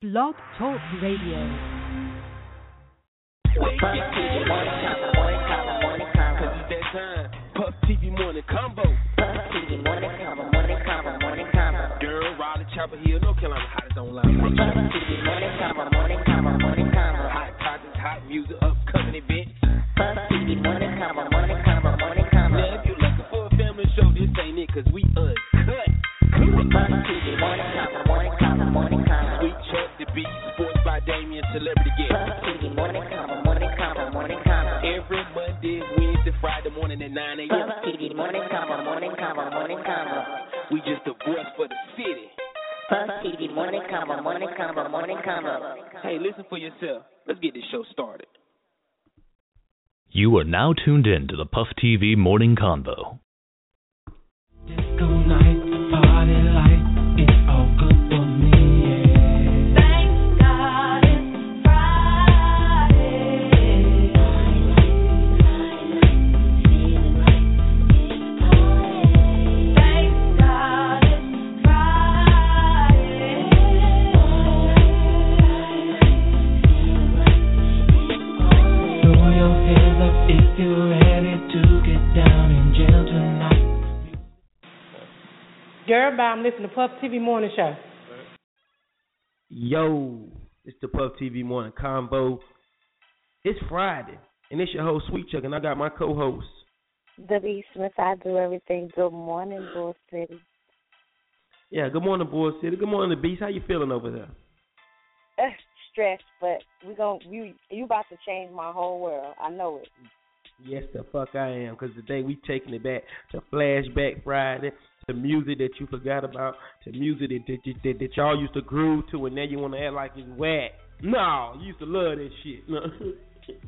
Blog Talk Radio. Puff TV morning convo. TV morning convo, morning convo, morning convo. Girl, Raleigh Chapel Hill, North Carolina, hottest online. TV morning convo, morning convo, morning convo. Hot topics, hot music, upcoming events. TV morning convo, morning convo, morning convo. Now, if you're looking for a family show, this ain't it, cause we uncut. TV Chat, Sports by Damien, Celebrity Guest. TV morning convo, morning convo, morning convo. Every Monday, Wednesday, Friday morning at 9 a.m. TV morning convo, morning convo, morning convo. We just the voice for the city. Puff TV morning convo, morning convo, morning convo. Hey, listen for yourself. Let's get this show started. You are now tuned in to the Puff TV Morning Convo. Disco night, party life, Girl, bye. I'm listening to Puff TV Morning Show. Yo, it's the Puff TV Morning Convo. It's Friday, and it's your host, Sweet Chuck, and I got my co-host. W. Smith, I do everything. Good morning, Bull City. Yeah, good morning, Bull City. Good morning, the Beast. How you feeling over there? Uh, stressed, but we gon' you you about to change my whole world. I know it. Yes, the fuck I am, because today we taking it back to Flashback Friday, to music that you forgot about, to music that that, that, that y'all used to groove to, and now you want to act like it's whack. No, you used to love that shit.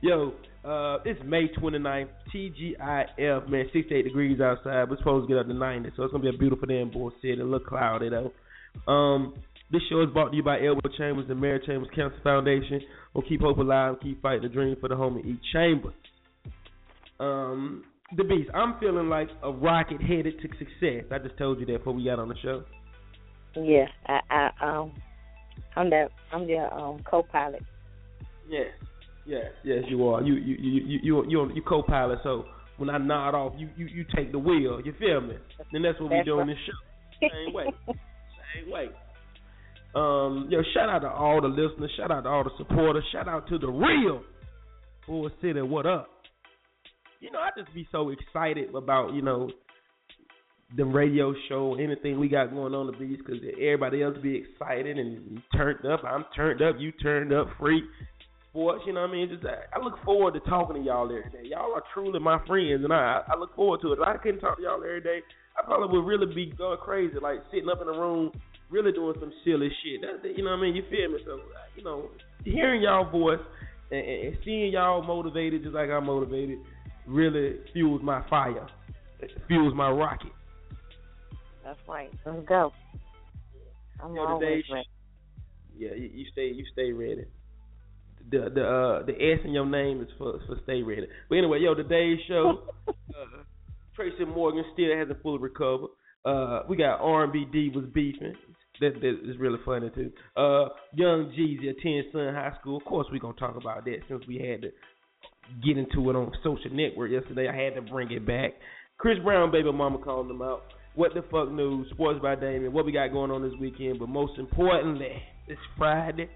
Yo, uh, it's May 29th, TGIF, man, 68 degrees outside. We're supposed to get up to 90, so it's going to be a beautiful day in Bull City, a little cloudy, though. Um, this show is brought to you by Elwood Chambers and Mary Chambers Cancer Foundation. We'll keep hope alive, keep fighting the dream for the home of each chamber. Um, the Beast, I'm feeling like a rocket headed to success. I just told you that before we got on the show. Yeah, I, I um, I'm the I'm the um co-pilot. Yes, yes, yes, you are. You you you you you you, you co-pilot. So when I nod off, you you you take the wheel. You feel me? And that's what we do on this show. Same way, same way. Um, yo, shout out to all the listeners. Shout out to all the supporters. Shout out to the real Bull City. What up? You know, I just be so excited about you know the radio show, anything we got going on the beach, because everybody else be excited and turned up. I'm turned up. You turned up. Free sports. You know what I mean? Just I look forward to talking to y'all every day. Y'all are truly my friends, and I I look forward to it. If I couldn't talk to y'all every day, I probably would really be going crazy, like sitting up in a room, really doing some silly shit. You know what I mean? You feel me? So uh, you know, hearing y'all voice and and seeing y'all motivated, just like I'm motivated, really fuels my fire. It fuels my rocket. That's right. Let's go. I'm Yo, always today- ready. Yeah, you, you stay you stay ready. The the uh the S in your name is for for stay ready. But anyway, yo, today's show, uh, Tracy Morgan still hasn't fully recovered. Uh, we got R and B D was beefing. That that is really funny too. Uh, Young Jeezy attends Son High School. Of course, we're gonna talk about that since we had to get into it on social network yesterday. I had to bring it back. Chris Brown, baby mama, calling them out. What the fuck news? Sports by Damien. What we got going on this weekend? But most importantly, it's Friday,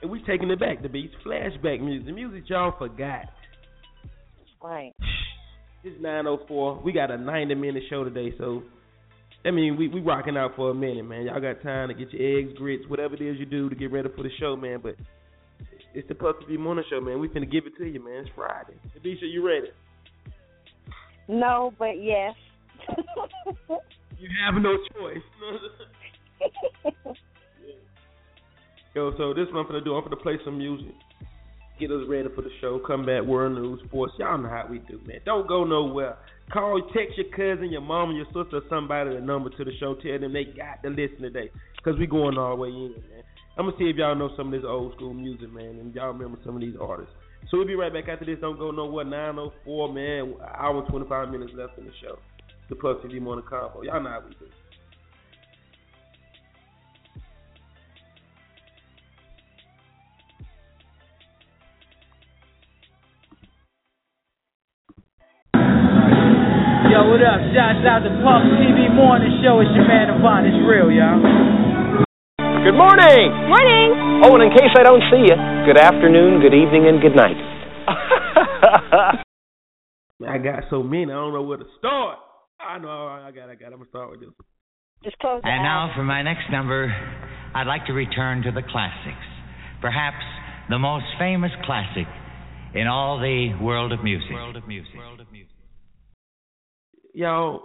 and we taking it back. The beats flashback music, music y'all forgot. Right. It's 9:04. We got a 90 minute show today, so I mean we we rocking out for a minute, man. Y'all got time to get your eggs, grits, whatever it is you do to get ready for the show, man. But it's the Puff TV Morning Show, man. We finna give it to you, man. It's Friday. Adisha, you ready? No, but yes. You have no choice. Yo, so this is what I'm gonna do. I'm gonna play some music, get us ready for the show. Come back, world news, sports. Y'all know how we do, man. Don't go nowhere. Call, text your cousin, your mom, your sister, or somebody the number to the show. Tell them they got to listen today, cause we going all the way in, man. I'm gonna see if y'all know some of this old school music, man, and y'all remember some of these artists. So we'll be right back after this. Don't go nowhere. 904, man. Hour 25 minutes left in the show. The Puff TV Morning Convo. Y'all know how we do. Yo, what up? shout out to Puff TV Morning Show. It's your man, Devon. It's real, y'all. Good morning. Morning. Oh, and in case I don't see you, good afternoon, good evening, and good night. I got so many, I don't know where to start. I know. I got. I got. I'm gonna start with this. Just close. And now for my next number, I'd like to return to the classics, perhaps the most famous classic in all the world of music. World of music. World of music. Yo.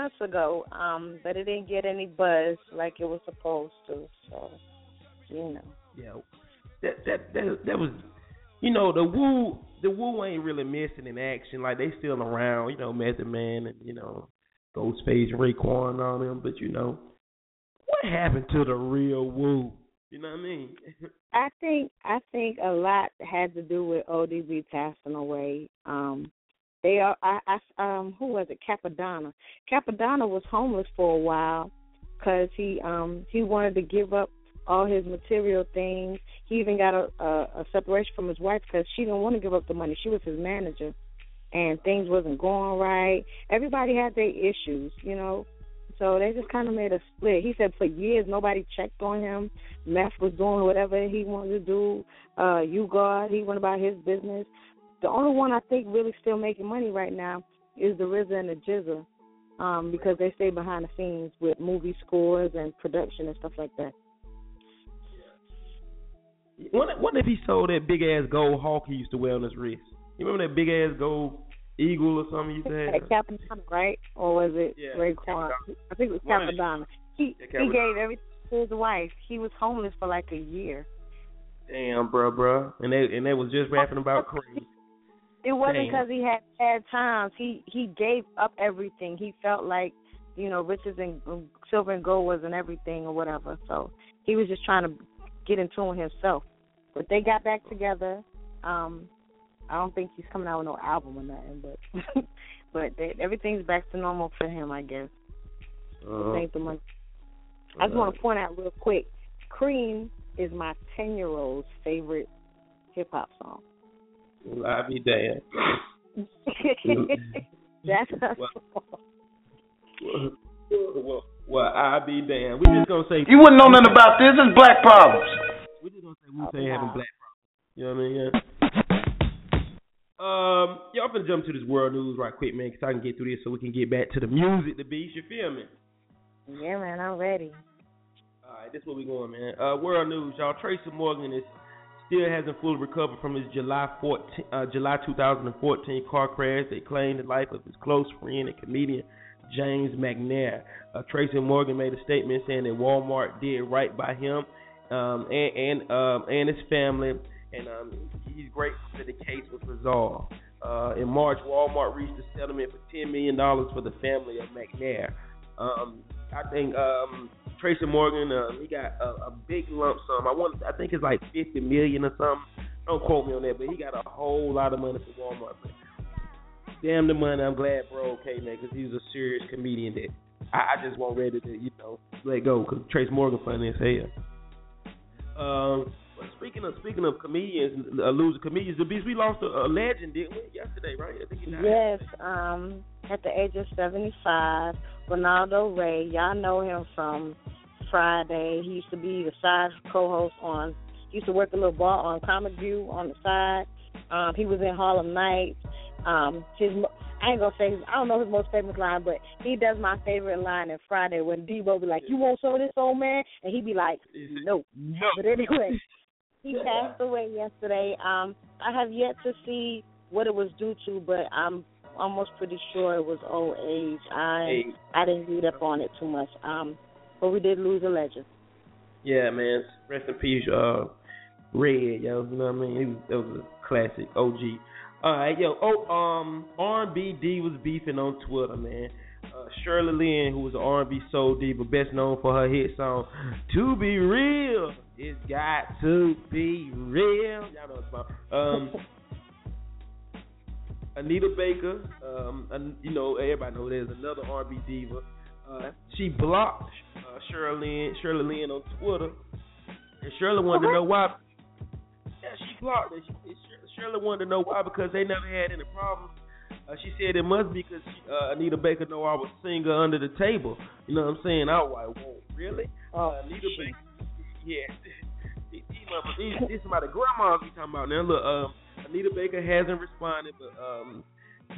months ago, um, but it didn't get any buzz like it was supposed to. So, you know. Yeah, that that that that was, you know, the woo the woo ain't really missing in action. Like they still around, you know, Method Man and you know, Ghostface and Raekwon and all them. But you know, what happened to the real woo? You know what I mean? I think I think a lot had to do with ODB passing away. Um, they are. I, I um. Who was it? Cappadonna. Cappadonna was homeless for a while because he um he wanted to give up all his material things. He even got a, a, a separation from his wife because she didn't want to give up the money. She was his manager, and things wasn't going right. Everybody had their issues, you know. So they just kind of made a split. He said for years nobody checked on him. Meth was doing whatever he wanted to do. Uh, U-God, he went about his business. The only one I think really still making money right now is the RZA and the GZA, um, because they stay behind the scenes with movie scores and production and stuff like that. What, what if he sold that big ass gold hawk he used to wear on his wrist? You remember that big ass gold eagle or something you have? Cappadonna, right? Or was it Yeah, Raekwon? I think it was One of the- Cappadonna. He Yeah, he gave everything to his wife. He was homeless for like a year. Damn, bro, bro. And they and they was just rapping about Cream. It wasn't because he had bad times. He he gave up everything. He felt like you know riches and um, silver and gold wasn't everything or whatever. So he was just trying to get in tune with himself. But they got back together. Um, I don't think he's coming out with no album or nothing, but but they, everything's back to normal for him, I guess. Uh, Thank the money. I just want to point out real quick, Cream is my ten year old's favorite hip hop song. I be damn. That's her Well- song. well, well, I be damn. We just gonna say You wouldn't know nothing about this. It's black problems. We just gonna say Wu Tang having black problems. You know what I mean? Yeah. Um, y'all finna jump to this world news right quick, man, because I can get through this so we can get back to the music, the beats. You feel me? Yeah, man, I'm ready. All right, this is where we going, man. Uh, world news, y'all. Tracy Morgan is still hasn't fully recovered from his July 14, uh, July 2014 car crash that claimed the life of his close friend and comedian James McNair. Uh, Tracy Morgan made a statement saying that Walmart did right by him um, and and, um, and his family, and um, he's grateful that the case was resolved. Uh, in March, Walmart reached a settlement for ten million dollars for the family of McNair. Um, I think um, Tracy Morgan, uh, he got a, a big lump sum. I want, I think it's like fifty million or something. Don't quote me on that, but he got a whole lot of money for Walmart. But damn the money. I'm glad bro okay, man, because he was a serious comedian that I, I just want ready to, you know, let go because Tracy Morgan funny as hell. Um, speaking of speaking of comedians, uh, losing comedians, the beast we lost a, a legend, didn't we? Yesterday, right? I think Yes, um, at the age of 75, Reynaldo Rey, y'all know him from Friday. He used to be the side co-host on. He used to work a little bar on Comic View on the side. Um, he was in Harlem Nights. Um, his I ain't gonna say his, I don't know his most famous line, but he does my favorite line in Friday when Debo be like, "You want some of this, old man?" and he be like, "No." No. But anyway, he passed away yesterday. Um, I have yet to see what it was due to, but I'm almost pretty sure it was old age. I Age. I didn't read up on it too much. Um, but we did lose a legend. Yeah, man. Rest in peace, uh, Red, yo. You know what I mean? He was, that was a classic OG. All right, yo. Oh, um, R&B divas beefing on Twitter, man. Uh, Cheryl Lynn, who was an R&B soul diva, best known for her hit song "To Be Real." It's got to be real. Y'all know what it's about. Um, Anita Baker, um, and, you know everybody know there's another R&B diva. Uh, she blocked uh, Cheryl Lynn, Cheryl Lynn on Twitter, and Cheryl wanted to know why. Yeah, she blocked her. She, Cheryl wanted to know why because they never had any problems. Uh, she said it must be because uh, Anita Baker know I was singer under the table. You know what I'm saying? I was like, whoa, really? Oh, uh, Anita Baker, yeah. These, these, mother- these, these somebody grandmas we talking about now. Look, um, Anita Baker hasn't responded, but um,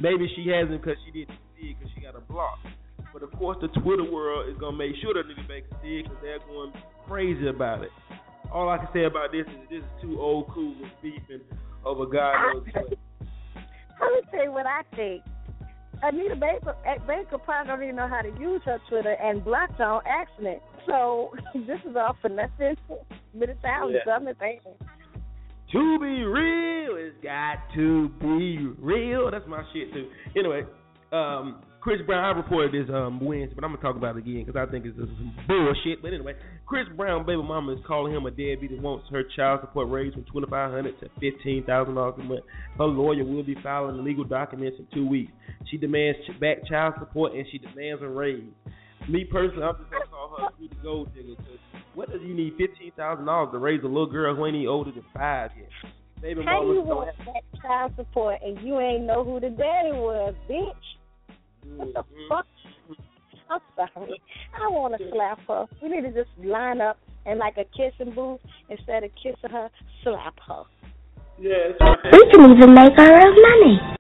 maybe she hasn't because she didn't see it because she got a block. But of course, the Twitter world is gonna make sure that Anita Baker see it because they're going crazy about it. All I can say about this is this is two old coolers beefing over God knows what. Let me tell you what I think. Anita Baker, eh, Baker probably don't even know how to use her Twitter and blocked her on accident. So this is all. But it sounds Yeah. anything. To be real, it's got to be real. That's my shit too. Anyway, um, Chris Brown, I reported this um Wednesday, but I'm gonna talk about it again because I think it's just some bullshit. But anyway, Chris Brown, baby mama, is calling him a deadbeat and wants her child support raised from twenty five hundred to fifteen thousand dollars a month. Her lawyer will be filing the legal documents in two weeks. She demands back child support and she demands a raise. Me personally, I'm just gonna call her a gold digger. Cause what does you need fifteen thousand dollars to raise a little girl who ain't even older than five yet? Baby How mama, you want that child support and you ain't know who the daddy was, bitch? What the fuck? I'm sorry. I want to slap her. We need to just line up and like a kissing booth instead of kissing her, slap her. Yeah, that's right. We can even make our own money.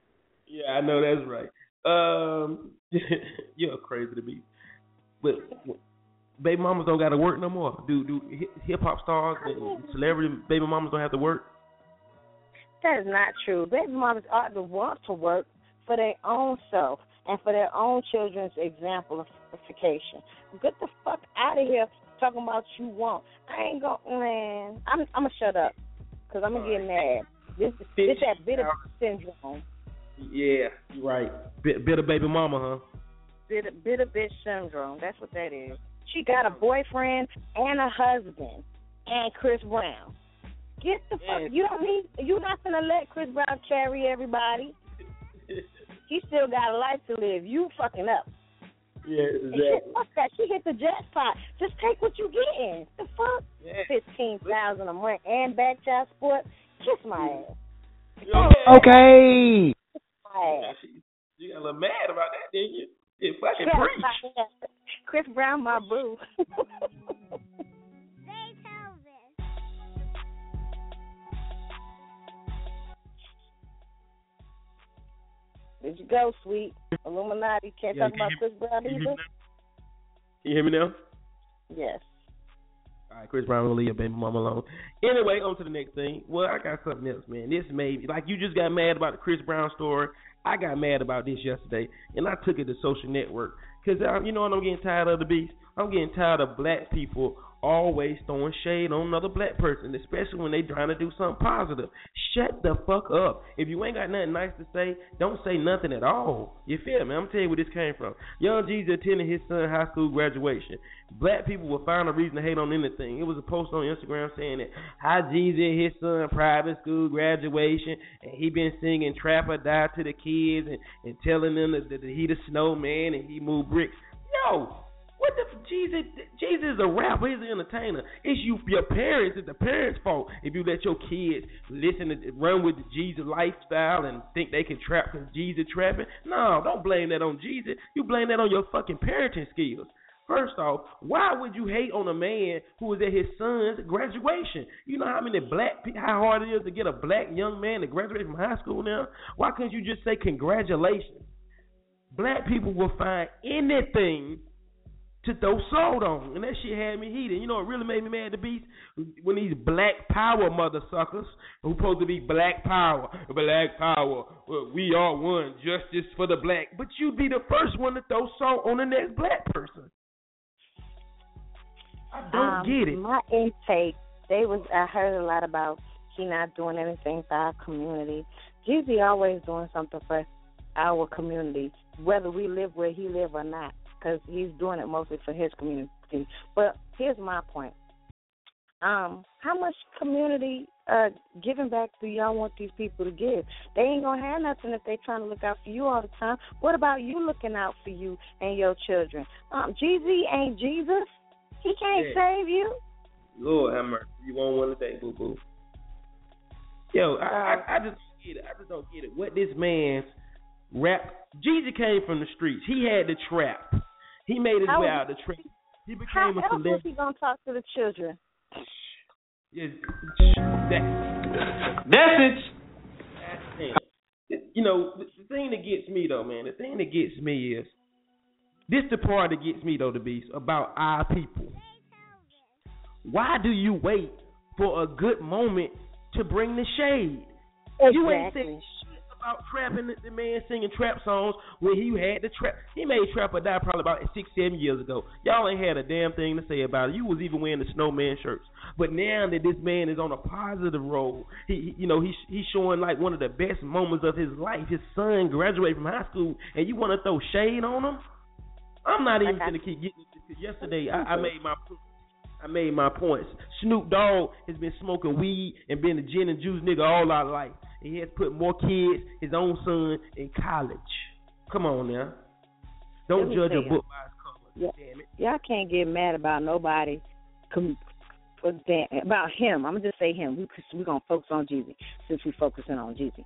Yeah, I know that's right. Um, you're crazy to me. But baby mamas don't got to work no more. Do do hip hop stars and celebrity baby mamas don't have to work? That is not true. Baby mamas ought to want to work for their own self and for their own children's exemplification. Get the fuck out of here talking about you want. I ain't going man. I'm I'm gonna shut up because I'm gonna get mad. This is this that bitter syndrome. Yeah, right. Bit, bitter baby mama, huh? Bitter bitter bitch syndrome. That's what that is. She got a boyfriend and a husband and Chris Brown. Get the fuck. You don't need. You're not gonna let Chris Brown carry everybody. he still got a life to live. You fucking up. Yeah, And shit, fuck that. She hit the jackpot. Just take what you getting. The fuck? Yeah. Fifteen thousand a month and back child support. Kiss my ass. Okay. My ass. You got a little mad about that, didn't you? Yeah, fucking Yeah, preach. my ass. Chris Brown, my boo. Did you go, sweet Illuminati? Can't Yeah, talk can about Chris Brown can you hear either. Can you hear me now? Yes. All right, Chris Brown will leave your baby mama alone. Anyway, on to the next thing. Well, I got something else, man. This made like you just got mad about the Chris Brown story. I got mad about this yesterday, and I took it to social network because um, you know what I'm getting tired of the beast. I'm getting tired of black people always throwing shade on another black person, especially when they trying to do something positive. Shut the fuck up. If you ain't got nothing nice to say, don't say nothing at all. You feel me? I'm telling you where this came from. Young Jeezy attended his son high school graduation. Black people will find a reason to hate on anything. It was a post on Instagram saying that Jeezy and his son private school graduation and he been singing Trap or Die to the kids and, and telling them that, that he the snowman and he moved bricks. Yo, what the Jesus? Jeezy is a rapper. He's an entertainer. It's you, your parents. It's the parents' fault if you let your kids listen to run with the Jeezy lifestyle and think they can trap because Jeezy trapping. No, don't blame that on Jeezy. You blame that on your fucking parenting skills. First off, why would you hate on a man who was at his son's graduation? You know how many black how hard it is to get a black young man to graduate from high school now? Why couldn't you just say congratulations? Black people will find anything to throw salt on, and that shit had me heated. You know what really made me mad? The beast when these black power mother suckers who supposed to be black power, black power. We are one, justice for the black. But you'd be the first one to throw salt on the next black person. I don't um, get it. My intake, they was I heard a lot about he not doing anything for our community. Jeezy always doing something for our community, whether we live where he live or not, because he's doing it mostly for his community. But here's my point. Um, how much community uh giving back do y'all want these people to give? They ain't gonna have nothing if they trying to look out for you all the time. What about you looking out for you and your children? Um, Jeezy ain't Jesus. He can't Yeah. save you. Lord have mercy. You won't want to say boo boo. Yo, I, I I just don't get it. I just don't get it. What this man's rap Jeezy came from the streets. He had the trap. He made his How way out of the trap. He How became a else celebrity. he gonna talk to the children? Yes, that, Message. Damn. You know, the, the thing that gets me though, man, the thing that gets me is this the part that gets me though, the beast, about our people. Why do you wait for a good moment to bring the shade? You ain't Exactly. About trapping the, the man singing trap songs when he had the trap. He made Trap or Die probably about six, seven years ago. Y'all ain't had a damn thing to say about it. You was even wearing the snowman shirts. But now that this man is on a positive road, he, you know, he's he's showing like one of the best moments of his life. His son graduated from high school, and you want to throw shade on him? I'm not even gonna keep getting into. Yesterday, I, I made my I made my points. Snoop Dogg has been smoking weed and been a gin and juice nigga all our life. And he has put more kids, his own son, in college. Come on now. Don't judge a book by its cover. Yeah. Damn it. Y'all can't get mad about nobody com- about him. I'm gonna just say him. We we're gonna focus on Jeezy since we're focusing on Jeezy.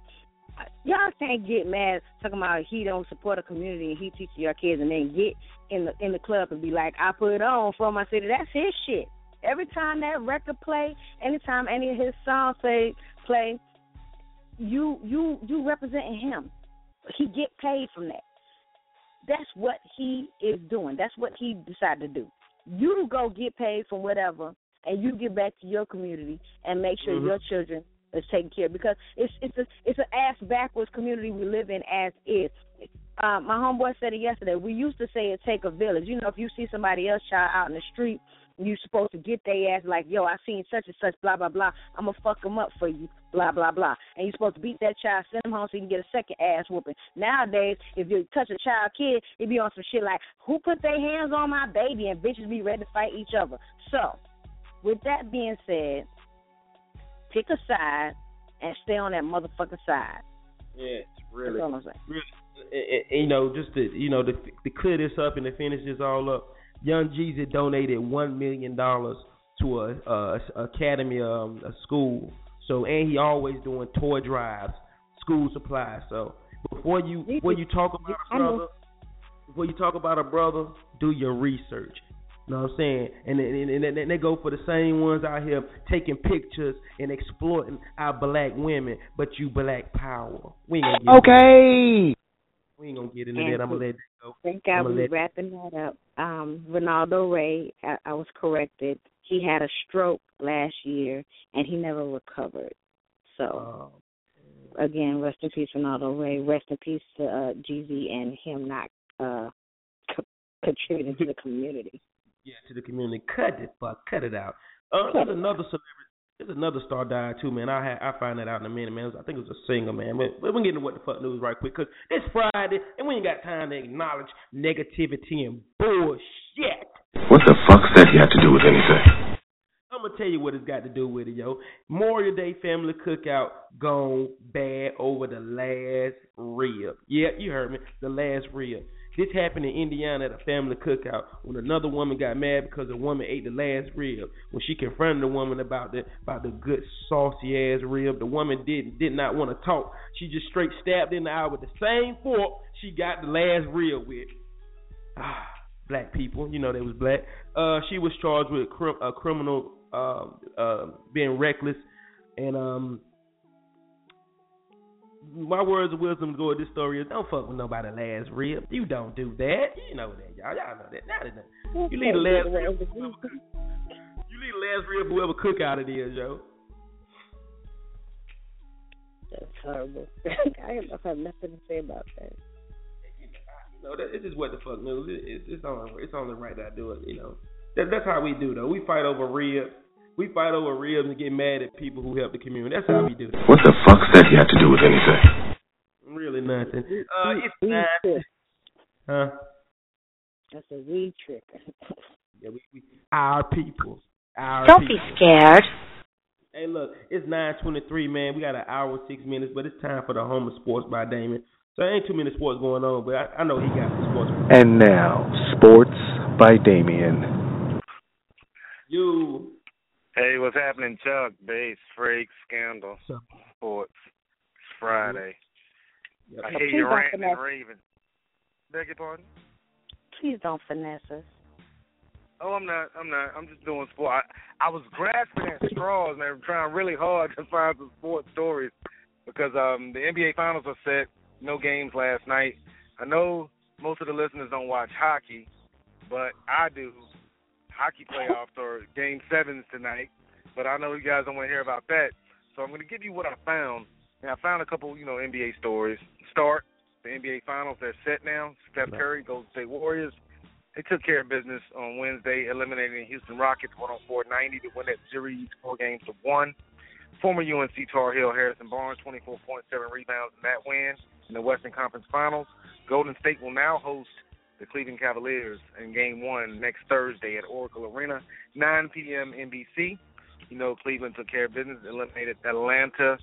Y'all can't get mad talking about he don't support a community and he teaches your kids and then get in the in the club and be like, I put it on for my city. That's his shit. Every time that record play, anytime any of his songs play play, you you you representing him. He get paid from that. That's what he is doing. That's what he decided to do. You go get paid from whatever, and you get back to your community and make sure Mhm. your children is taken care of because it's it's a it's an ass backwards community we live in as is. Um, my homeboy said it yesterday. We used to say it take a village. You know, if you see somebody else child out in the street, you're supposed to get their ass like, yo, I seen such and such, blah blah blah. I'm gonna fuck them up for you, blah blah blah. And you're supposed to beat that child, send him home so you can get a second ass whooping. Nowadays, if you touch a child kid, it be on some shit like, who put their hands on my baby? And bitches be ready to fight each other. So, with that being said, pick a side and stay on that motherfucker side. Yeah, really. That's all I'm saying. really, and- and, you know, just to you know to to clear this up and to finish this all up, Young Jeezy donated one million dollars to a, a, a academy, um, a school. So and he always doing toy drives, school supplies. So before you before you talk about a brother, before you talk about a brother, do your research. You know what I'm saying? And and, and, and they go for the same ones out here taking pictures and exploiting our black women, but you black power. We ain't gonna get Okay. we ain't gonna get into And that. I'm gonna let that go. Thank God I'ma we let- wrapping that up. Um, Reynaldo Rey, I, I was corrected. He had a stroke last year and he never recovered. So Uh, again, rest in peace, Reynaldo Rey. Rest in peace to uh, Jeezy and him not uh, co- contributing to the community. Yeah, to the community. Cut it, fuck, cut it out. Uh, there's another celebrity. There's another star died too, man. I had I find that out in a minute, man. I think it was a singer, man. But, but we're getting to what the fuck news right quick, cause it's Friday and we ain't got time to acknowledge negativity and bullshit. What the fuck's that have to do with anything? I'm gonna tell you what it's got to do with it, yo. Memorial Day family cookout gone bad over the last rib. Yeah, you heard me. The last rib. This happened in Indiana at a family cookout when another woman got mad because a woman ate the last rib. When she confronted the woman about the about the good saucy ass rib, the woman did did not want to talk. She just straight stabbed in the eye with the same fork she got the last rib with. Ah, black people, you know they was black. Uh, she was charged with a criminal uh, uh, being reckless, and um, my words of wisdom to go with this story is don't fuck with nobody last rib. You don't do that. You know that, y'all. Y'all know that. Now that you leave the last rib. cook- You leave the last rib whoever cookout it is, yo. That's horrible. I have nothing to say about that. You know, that, it's just what the fuck news. It, it's it's only it's only right that I do it. You know, that, that's how we do though. We fight over ribs. We fight over ribs and get mad at people who help the community. That's how we do it. What the fuck's that you have to do with anything? Really nothing. Uh, it's Weed nine. trick. Huh? That's a weed trick. Yeah, we, we our people. Our Don't people. be scared. Hey, look, it's nine twenty-three, man. We got an hour and six minutes, but it's time for the home of sports by Damien. So there ain't too many sports going on, but I, I know he got the sports. And now, sports by Damien. You. Hey, what's happening, Chuck? Bass, Freak, Scandal, Sports. It's Friday. Yep. I Now, hear please you don't ranting and raving. Beg your pardon? Please don't finesse us. Oh, I'm not. I'm not. I'm just doing sport. I, I was grasping at straws, man. trying really hard to find some sports stories because um the NBA Finals are set. No games last night. I know most of the listeners don't watch hockey, but I do. Hockey playoffs or game sevens tonight, but I know you guys don't want to hear about that. So I'm going to give you what I found. And I found a couple, you know, NBA stories. Start the NBA Finals. They're set now. Steph Curry, Golden State Warriors. They took care of business on Wednesday, eliminating the Houston Rockets 104-90 to win that series four games to one. Former UNC Tar Heel Harrison Barnes 24.7 rebounds in that win in the Western Conference Finals. Golden State will now host the Cleveland Cavaliers in Game One next Thursday at Oracle Arena, 9 p.m. NBC. You know Cleveland took care of business, eliminated Atlanta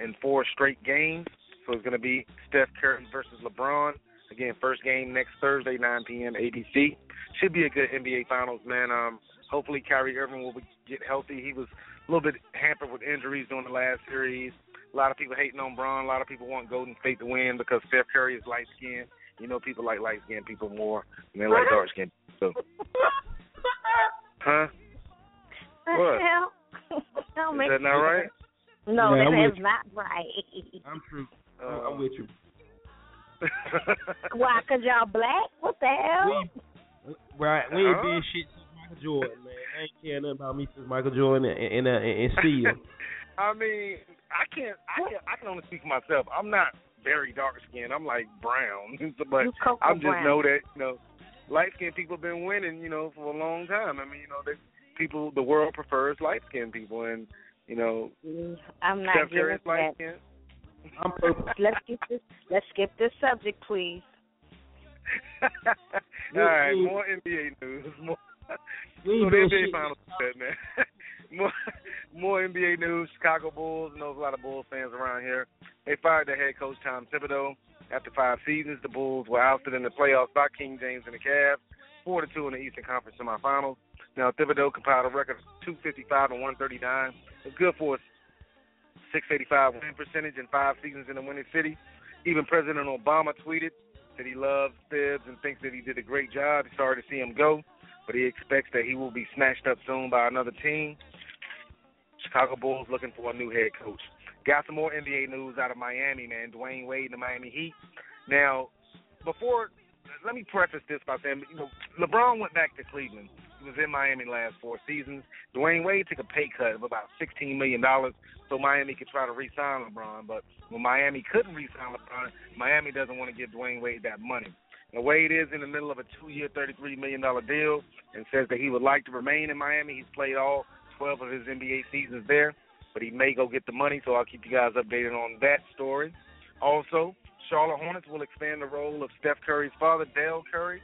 in four straight games. So it's going to be Steph Curry versus LeBron. Again, first game next Thursday, 9 p.m. ABC. Should be a good NBA Finals, man. Um, hopefully Kyrie Irving will get healthy. He was a little bit hampered with injuries during the last series. A lot of people hating on Bron. A lot of people want Golden State to win because Steph Curry is light skinned. You know, people like light skinned people more than they like dark skinned. So, huh? What What? the hell? Don't Is make that not right? No, Yeah, I'm that with is you. not right. I'm true. Uh, I'm with you. Why? Cause y'all black? What the hell? Right, we ain't Huh? been shit since Michael Jordan, man. I ain't care nothing about me since Michael Jordan and and, uh, and Steel. I mean, I can't. I can. I can only speak for myself. I'm not very dark skinned. I'm like brown, but I'm just brown. know that you know, light skinned people have been winning, you know, for a long time. I mean, you know, they people the world prefers light skinned people, and you know, Mm, I'm not Steph Curry's light skinned. I'm purple. Let's skip this. Let's skip this subject, please. All right, more NBA news. More. We so ain't the doing NBA finals, set, man. More, more NBA news. Chicago Bulls. Knows a lot of Bulls fans around here. They fired their head coach Tom Thibodeau after five seasons. The Bulls were ousted in the playoffs by King James and the Cavs, four to two in the Eastern Conference semifinals. Now Thibodeau compiled a record of 255 and 139. It's good for a 685 win percentage in five seasons in the Windy City. Even President Obama tweeted that he loves Thibs and thinks that he did a great job. Sorry to see him go, but he expects that he will be snatched up soon by another team. Chicago Bulls looking for a new head coach. Got some more NBA news out of Miami, man. Dwyane Wade the Miami Heat. Now, before, let me preface this by saying, you know, LeBron went back to Cleveland. He was in Miami last four seasons. Dwyane Wade took a pay cut of about $16 million so Miami could try to re-sign LeBron. But when Miami couldn't re-sign LeBron, Miami doesn't want to give Dwyane Wade that money. Now, Wade is in the middle of a two-year, $33 million deal and says that he would like to remain in Miami. He's played all 12 of his NBA seasons there, but he may go get the money, so I'll keep you guys updated on that story. Also, Charlotte Hornets will expand the role of Steph Curry's father, Dell Curry,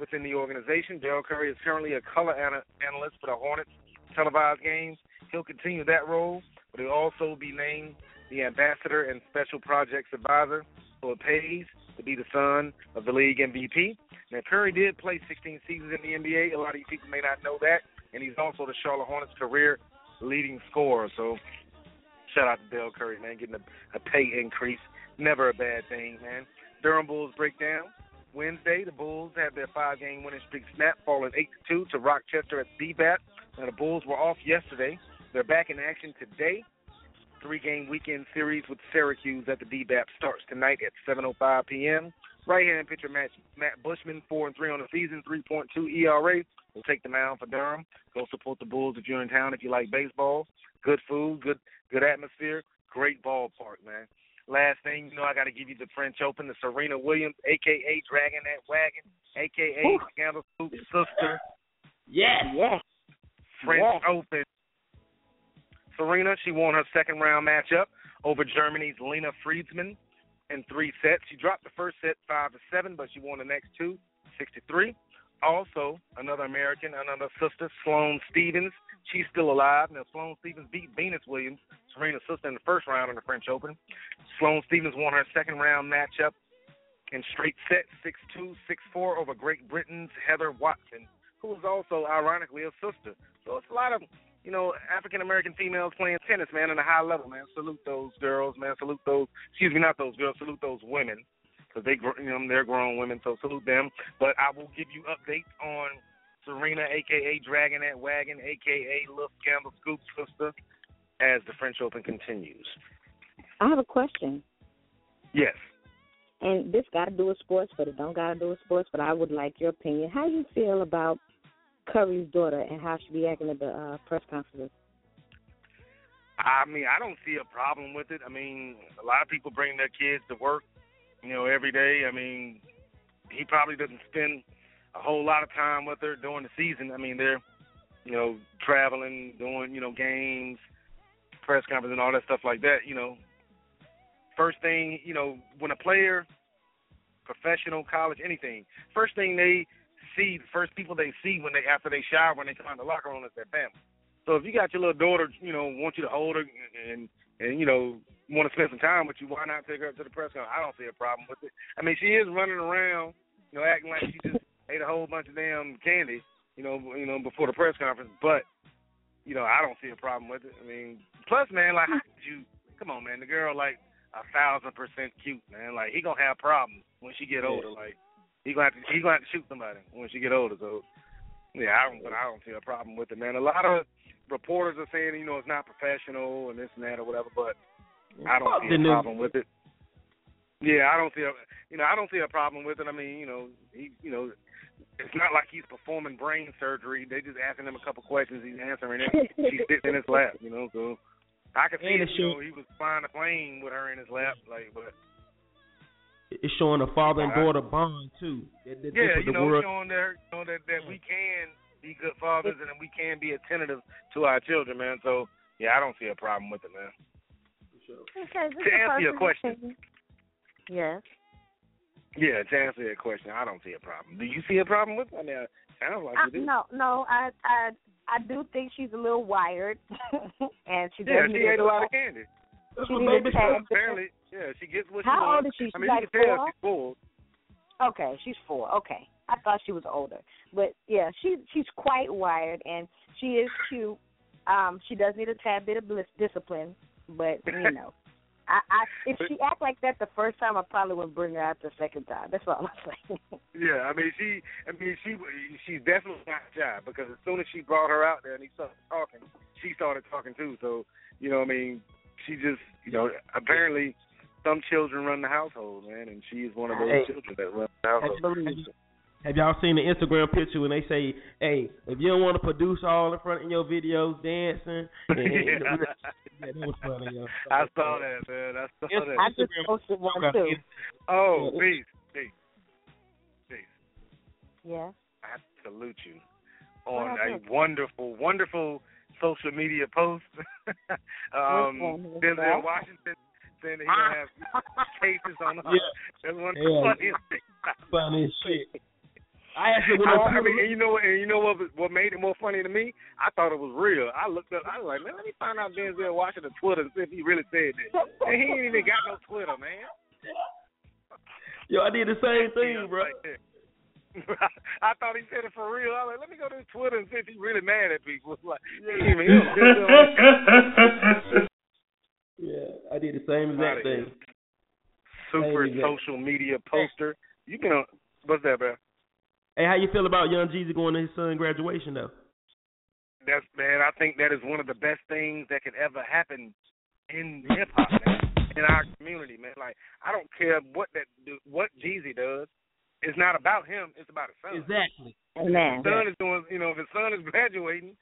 within the organization. Dell Curry is currently a color ana- analyst for the Hornets televised games. He'll continue that role, but he'll also be named the ambassador and special projects advisor. So it pays to be the son of the league MVP. Now Curry did play 16 seasons in the NBA. A lot of you people may not know that, and he's also the Charlotte Hornets' career leading scorer. So shout out to Dell Curry, man, getting a, a pay increase. Never a bad thing, man. Durham Bulls breakdown. Wednesday, the Bulls had their five-game winning streak snapped, falling 8-2 to Rochester at DBAP. Now, the Bulls were off yesterday. They're back in action today. Three-game weekend series with Syracuse at the DBAP starts tonight at 7:05 p.m. Right-hand pitcher Matt, Matt Buschmann, four and three on the season, 3.2 ERA, We'll take the mound for Durham. Go support the Bulls if you're in town if you like baseball. Good food, good good atmosphere, great ballpark, man. Last thing, you know, I got to give you the French Open, the Serena Williams, aka Dragon That Wagon, aka Ooh. Scandal Scoop's sister. Yes. Yes. French Yes. Open. Serena, she won her second round matchup over Germany's Lena Friedsam in three sets. She dropped the first set five to seven, but she won the next two, six to three. Also, another American, another sister, Sloane Stevens. She's still alive. Now, Sloane Stevens beat Venus Williams, Serena's sister, in the first round in the French Open. Sloane Stevens won her second round matchup in straight sets, 6-2, 6-4 over Great Britain's Heather Watson, who was also, ironically, a sister. So it's a lot of, you know, African American females playing tennis, man, at a high level, man. Salute those girls, man. Salute those, excuse me, not those girls. Salute those women, because they, you know, they're grown women. So salute them. But I will give you updates on Serena, aka Dragon that Wagon, aka Lil Scandal Scoop sister, as the French Open continues. I have a question, Yes. and this got to do with sports, but it don't got to do with sports. But I would like your opinion. How you feel about Curry's daughter and how she be acting at the uh, press conference? I mean, I don't see a problem with it. I mean, a lot of people bring their kids to work, you know, every day. I mean, he probably doesn't spend a whole lot of time with her during the season. I mean, they're, you know, traveling, doing, you know, games, press conference, and all that stuff like that. You know, first thing, you know, when a player, professional, college, anything, first thing they see, the first people they see when they after they shower, when they come out the locker room, is their family. So if you got your little daughter, you know, want you to hold her and and you know want to spend some time with you, why not take her up to the press conference? I don't see a problem with it. I mean, she is running around, you know, acting like she just ate a whole bunch of damn candy, you know, you know, before the press conference. But you know, I don't see a problem with it. I mean, plus, man, like, how could you? come on, man. The girl like a thousand percent cute, man. Like he gonna have problems when she get older. Like he gonna have to he gonna have to shoot somebody when she get older. So yeah, I don't but I don't see a problem with it, man. A lot of reporters are saying, you know, it's not professional and this and that or whatever, but I don't Fuck see a problem with it. Yeah, I don't see a you know, I don't see a problem with it. I mean, you know, he you know it's not like he's performing brain surgery. They just asking him a couple questions, he's answering it. She's sitting in his lap, you know, so I could see it, you know, he was flying a plane with her in his lap, like but It's showing a father and daughter bond too. That, that yeah, you know, world. showing there, you know, that that we can be good fathers and that we can be attentive to our children, man. So yeah, I don't see a problem with it, man. Okay, To answer your question. opinion. Yes. Yeah, to answer your question, I don't see a problem. Do you see a problem with it? I mean, it sounds like I, you do. no, no, I, I, I do think she's a little wired, and she yeah, does she ate a lot of candy. That's She what needs baby to Apparently, yeah, she gets what she How old wants. is she? I mean, like four? she's full. Okay, she's four. Okay, I thought she was older, but yeah, she she's quite wired and she is cute. Um, she does need a tad bit of bliss, discipline, but you know, I, I if she act like that the first time, I probably wouldn't bring her out the second time. That's all I'm saying. Yeah, I mean, she, I mean, she, she's definitely not shy because as soon as she brought her out there and he started talking, she started talking too. So, you know, I mean, she just, you know, apparently some children run the household, man, and she is one of those Hey. children that run the household. Have y'all seen the Instagram picture when they say, "Hey, if you don't want to produce all in front of your videos, dancing," and, and, you yeah, that was funny. Yo. I saw that, man. I saw Yes, that. I just posted one too. Oh, peace, peace, peace. Yeah. I salute you on a wonderful, wonderful social media post. um, Denzel? Washington saying that he's gonna have cases on her. Yeah. That's one of Yeah. funniest things. Funny shit. I actually when I, I, I mean, and you know what? And you know what? was- What made it more funny to me? I thought it was real. I looked up. I was like, man, let me find out Denzel Washington Twitter and see if he really said that. And he ain't even got no Twitter, man. yo, I did the same thing, bro. Like. I thought he said it for real. I was like, let me go to his Twitter and see if he's really mad at people. Like, he ain't even he don't- Denzel Washington. Yeah, I did the same exact thing. super exact- social media poster. You can. What's that, bro? Hey, how you feel about Young Jeezy going to his son graduation though? That's man. I think that is one of the best things that could ever happen in hip hop, in our community, man. Like I don't care what that what Jeezy does. It's not about him. It's about his son. Exactly. Amen. His son is doing. You know, if his son is graduating,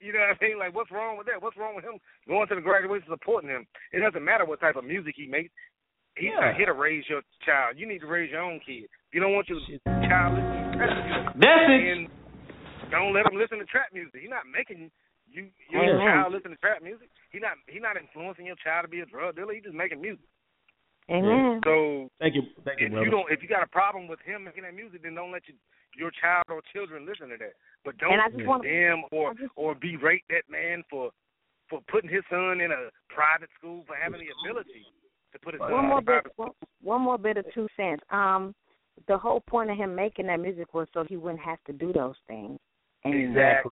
you know what I mean. Like, what's wrong with that? What's wrong with him going to the graduation supporting him? It doesn't matter what type of music he makes. He's Yeah. not here to raise your child. You need to raise your own kid. If you don't want your child listening to trap music, Message. then don't let him listen to trap music. He's not making you your Amen. child listen to trap music. He's not he's not influencing your child to be a drug dealer. He's just making music. Amen. So Thank you, thank you, if brother. you don't if you got a problem with him making that music, then don't let your your child or children listen to that. But don't And I just wanna- condemn or or berate that man for for putting his son in a private school for having the ability to put his son One in more a bit. private One, one more bit of two cents. Um, the whole point of him making that music was so he wouldn't have to do those things. anymore. Exactly.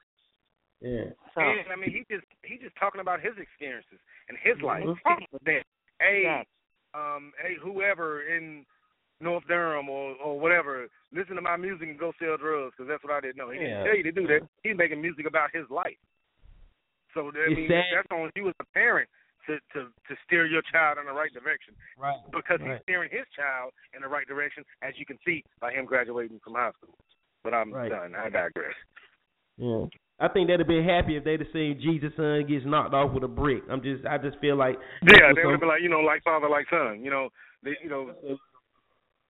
Yeah. So And I mean, he just he just talking about his experiences and his life. Exactly. That hey, Exactly. um, hey, whoever in North Durham or or whatever, listen to my music and go sell drugs because that's what I didn't know. he Yeah. didn't tell you to do that. He's making music about his life. So I mean, sad. that's on you as a parent to to to steer your child in the right direction Right. because Right. he's steering his child in the right direction, as you can see by him graduating from high school. But I'm Right. done. I digress. Yeah. I think they'd have been happy if they'd have seen Jeezy's son gets knocked off with a brick. I'm just, I just feel like Yeah, they would what's be like, you know, like father, like son. You know, they, you know,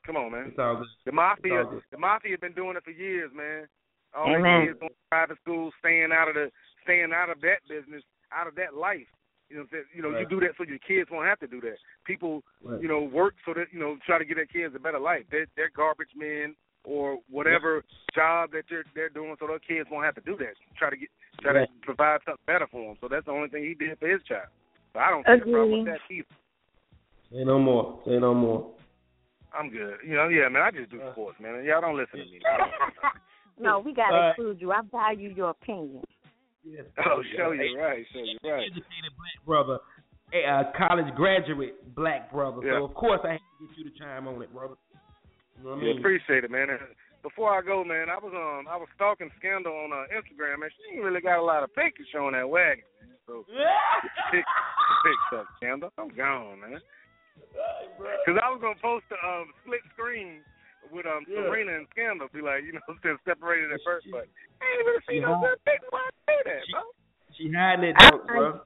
come on, man. It's all good. The It's mafia, all good. the mafia been doing it for years, man. All Amen. their kids going to private schools, staying out of the, staying out of that business, out of that life. You know, that, you know, you do that so your kids won't have to do that. People, Right. you know, work so that you know, try to get their kids a better life. They're, they're garbage men or whatever job that they're they're doing, so their kids won't have to do that. Try to get, try Right. to provide something better for them. So that's the only thing he did for his child. So I don't see a problem with that either. Say no more. Say no more. I'm good. You know, yeah, man. I just do sports, man. Y'all don't listen to me. no, we gotta Uh, include you. I value your opinion. oh, show you right. Show you right. Educated black brother. a uh, college graduate black brother. Yeah. So of course I had to get you to chime on it, brother. You know what I Yeah, appreciate it, man. And before I go, man, I was um I was stalking Scandal on uh, Instagram, and she ain't really got a lot of pictures showing that wagon. Man. So pick pics up, Scandal. I'm gone, man. Because I was gonna post a um, split screen with um Yeah. Serena and Scandal, be like, you know, still separated at first, but I ain't really seen no good pictures. Why I say that, bro? She hiding it, I- though, bro.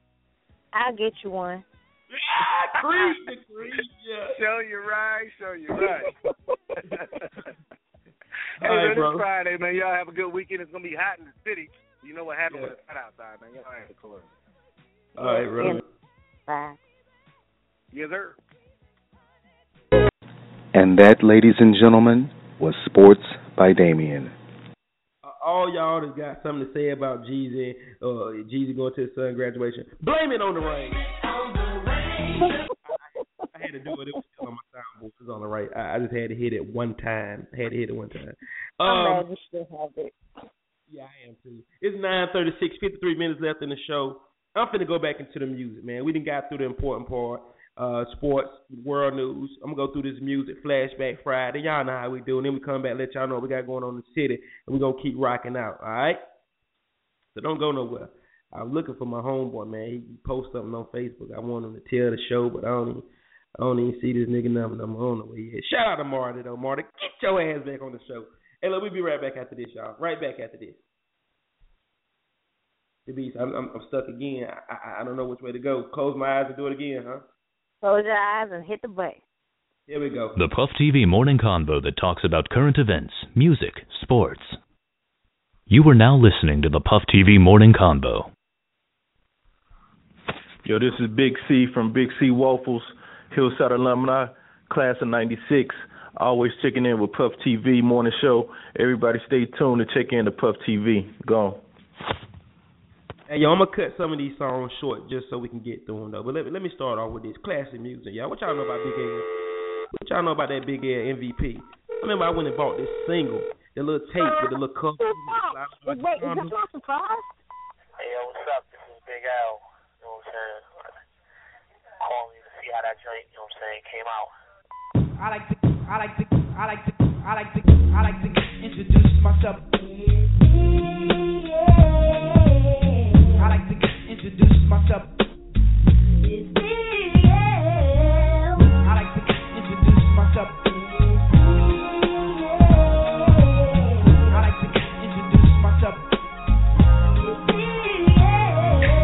I'll get you one. Creep the creep, yeah. Show you right, show you right. hey, All right, man, bro. it's Friday, man. Y'all have a good weekend. It's gonna be hot in the city. You know what happened Yeah. when it's hot outside, man. Y'all ain't cool. All right, brother. Bye. Yes, sir. And that, ladies and gentlemen, was Sports by Damien. Uh, all y'all that got something to say about Jeezy, uh, Jeezy going to his son graduation, blame it on the rain. I had to do it. It was still on my soundboard. It was on the right. I, I just had to hit it one time. I had to hit it one time. I'm Um, glad you still have it. Yeah, I am too. It's 9:36, 53 minutes left in the show. I'm finna go back into the music, man. We didn't got through the important part. Uh sports, world news. I'm gonna go through this music, flashback Friday. Y'all know how we do, and then we come back, let y'all know what we got going on in the city, and we're gonna keep rocking out, all right? So don't go nowhere. I'm looking for my homeboy, man. He post something on Facebook. I want him to tell the show, but I don't even I don't even see this nigga number. I'm on the way yet. Shout out to Marty though, Marty. Get your ass back on the show. Hey, look, we'll be right back after this, y'all. Right back after this. The beast, I'm, I'm, I'm stuck again. I, I I don't know which way to go. Close my eyes and do it again, huh? Close your eyes and hit the button. Here we go. The Puff TV morning convo that talks about current events, music, sports. You are now listening to the Puff TV morning convo. Yo, this is Big C from Big C Waffles, Hillside alumni, class of '96. Always checking in with Puff TV morning show. Everybody, stay tuned to check in to Puff TV. Go. Hey, yo, I'm gonna cut some of these songs short just so we can get through them though. But let me let me start off with this classic music, y'all. What y'all know about Big L? What y'all know about that Big L MVP? I remember I went and bought this single, the little tape with the little cover. Wait, is that my surprise? Hey, yo, what's up? This is Big L. You know what I'm saying? Calling you to see how that joint, you know what I'm saying, came out. I like to, I like to, I like to, I like to, I like to introduce myself. I like to introduce myself. I like to introduce myself. I like to introduce myself.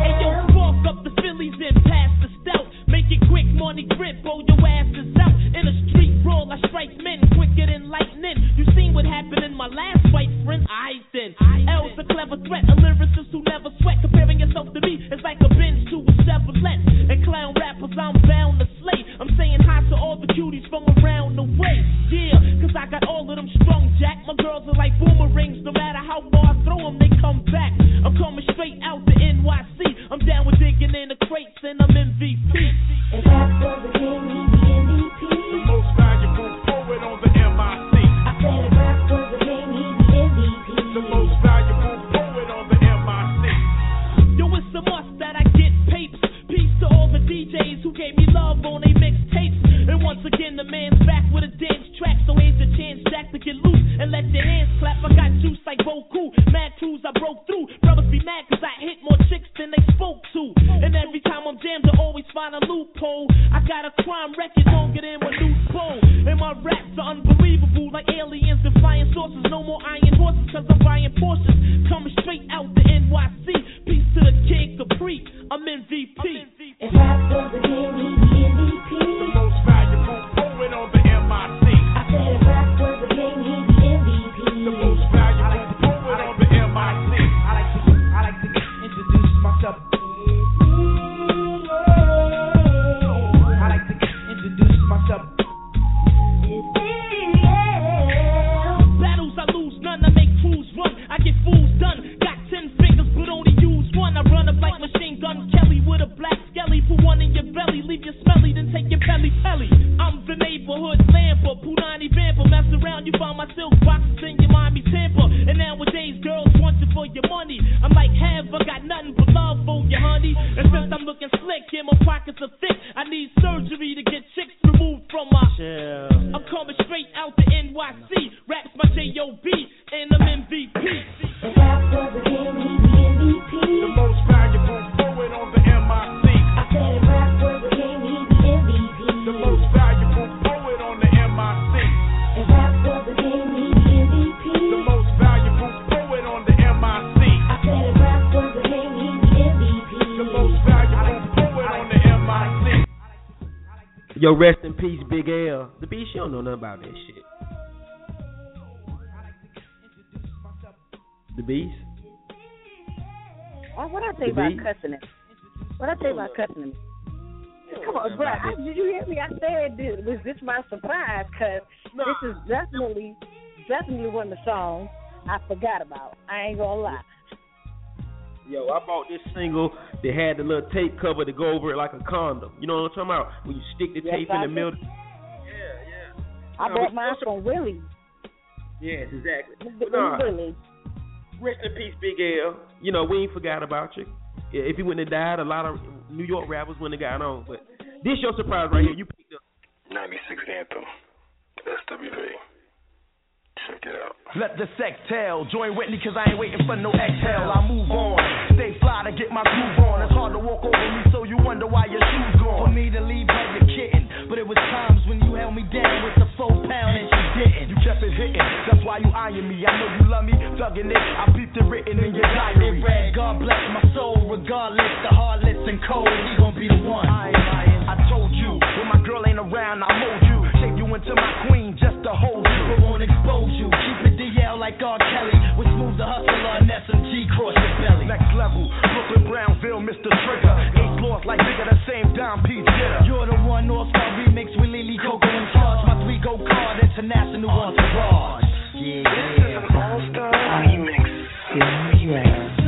Hey yo, spark up the Phillies and pass the stout. Make it quick, money grip, blow your asses out. In a street brawl, I strike men quicker than lightning. You seen what happened in my last fight, friend? I then. L's a clever threat, a lyricist who never sweat. Cuties from around the way. Yeah, cause I got all of them strong, Jack. My girls are like boomerangs, no matter how Yo, rest in peace, Big L. The beast, you don't know nothing about that shit. The beast. Oh, what I say The about beat? cussing it? What I say about cussing it? Come on, bro. I, did you hear me? I said, this, was this my surprise? Because this is definitely, definitely one of the songs I forgot about. I ain't gonna lie. Yo, I bought this single that had the little tape cover to go over it like a condom. You know what I'm talking about? When you stick the Yes, tape I in the middle. Yeah, yeah. I No, bought mine from Willie. Yes, exactly. But Nah, Willie. rest in peace, Big L. You know, we ain't forgot about you. Yeah, If he wouldn't have died, a lot of New York rappers wouldn't have gotten on. But this your surprise right here. You picked up. 96 Anthem. SWV. Check it out. Let the sex tell. Join Whitney cause I ain't waiting for no exhale. I move on. Stay fly to get my groove on. It's hard to walk over me so you wonder why your shoes gone. For me to leave had you kitten. But it was times when you held me down with the four pound and you didn't. You kept it hitting. That's why you eyeing me. I know you love me. Thugging it. I peeped it written in your diary. It read, God bless my soul. Regardless, the heartless and cold. He gon' be the one. I ain't lying. I told you. When my girl ain't around, I mold you. Shape you into my queen just to hold you. But won't expose you. Keep it DL like R. Kelly. With smooth the hustler and SMG cross your belly. Next level. Brooklyn Brownville, Mr. Trigger. Ace lost like nigga the same Dom P. Jitter. You're the one North Star remix with Lily Coco and Charge. My three go card international entourage. Yeah, yeah. All-Star Remix. Run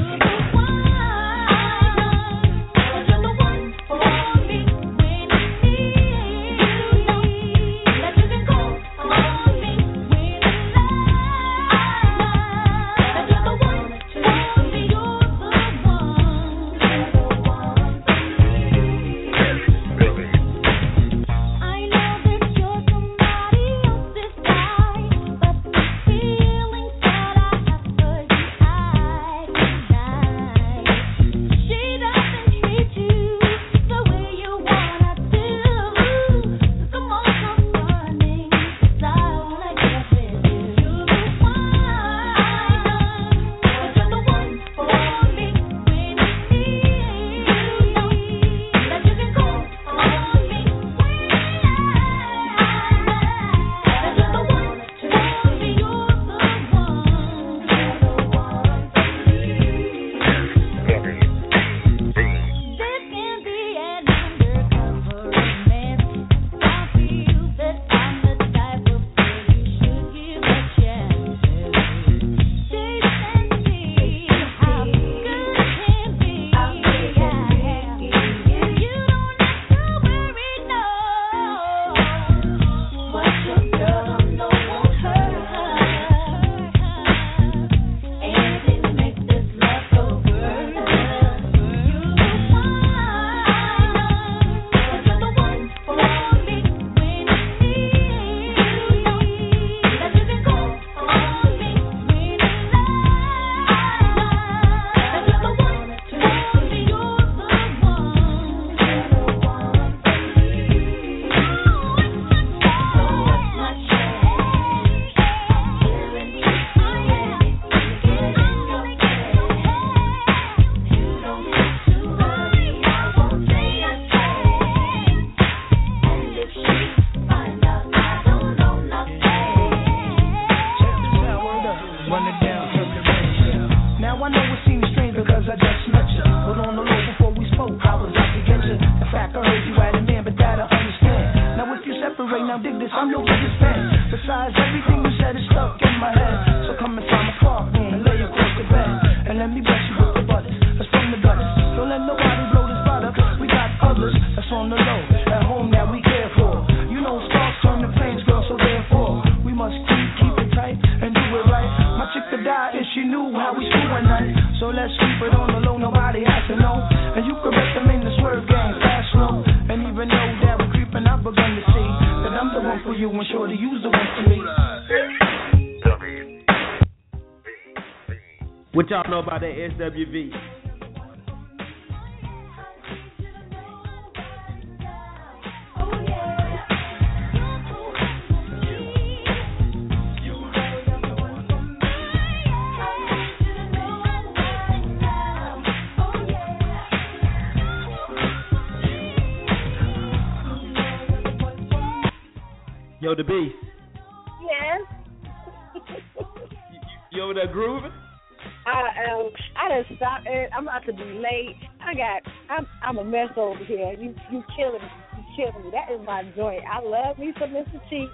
to be late. I got I'm I'm a mess over here. You you killing me. You killing me. That is my joint. I love me some Mr. Cheeks.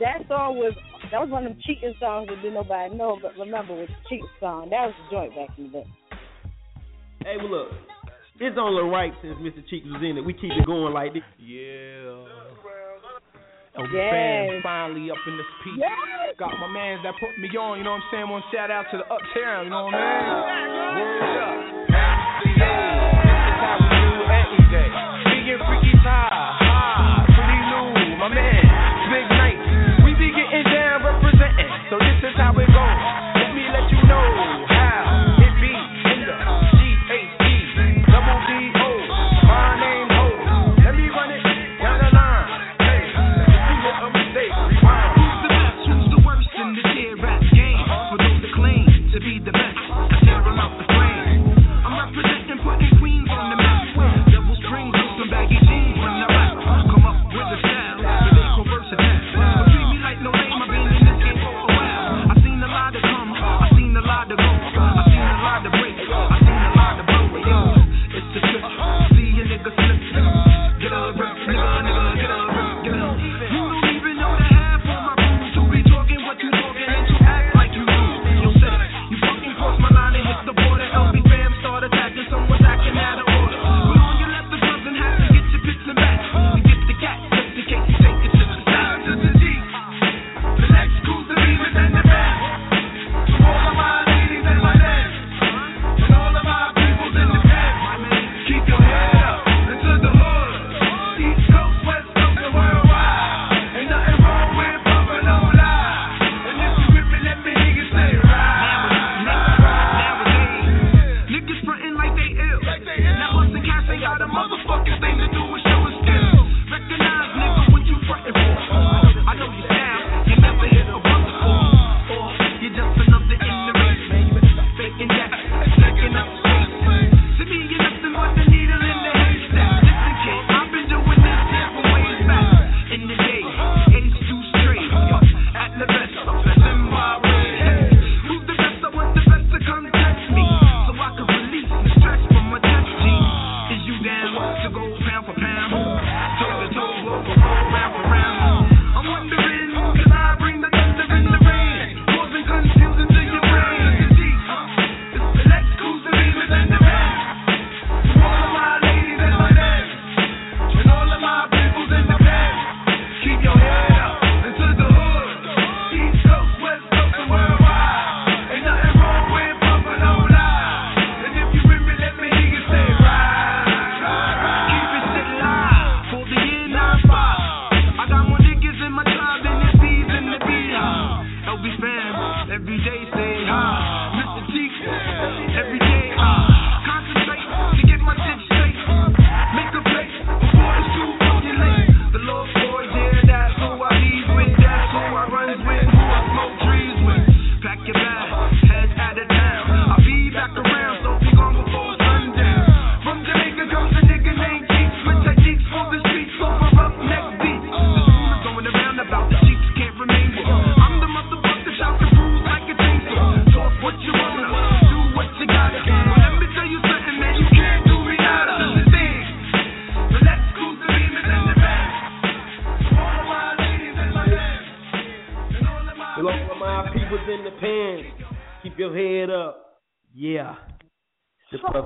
That song was that was one of them cheating songs that didn't nobody know but remember was a cheating song. That was a joint back in the day. Hey well look. It's only right since Mr. Cheeks was in it. We keep it going like this. Yeah. And we yes. finally up in this piece. Yes. Got my man that put me on, you know what I'm saying? One shout out to the uptown, you know what I mean? Word up. get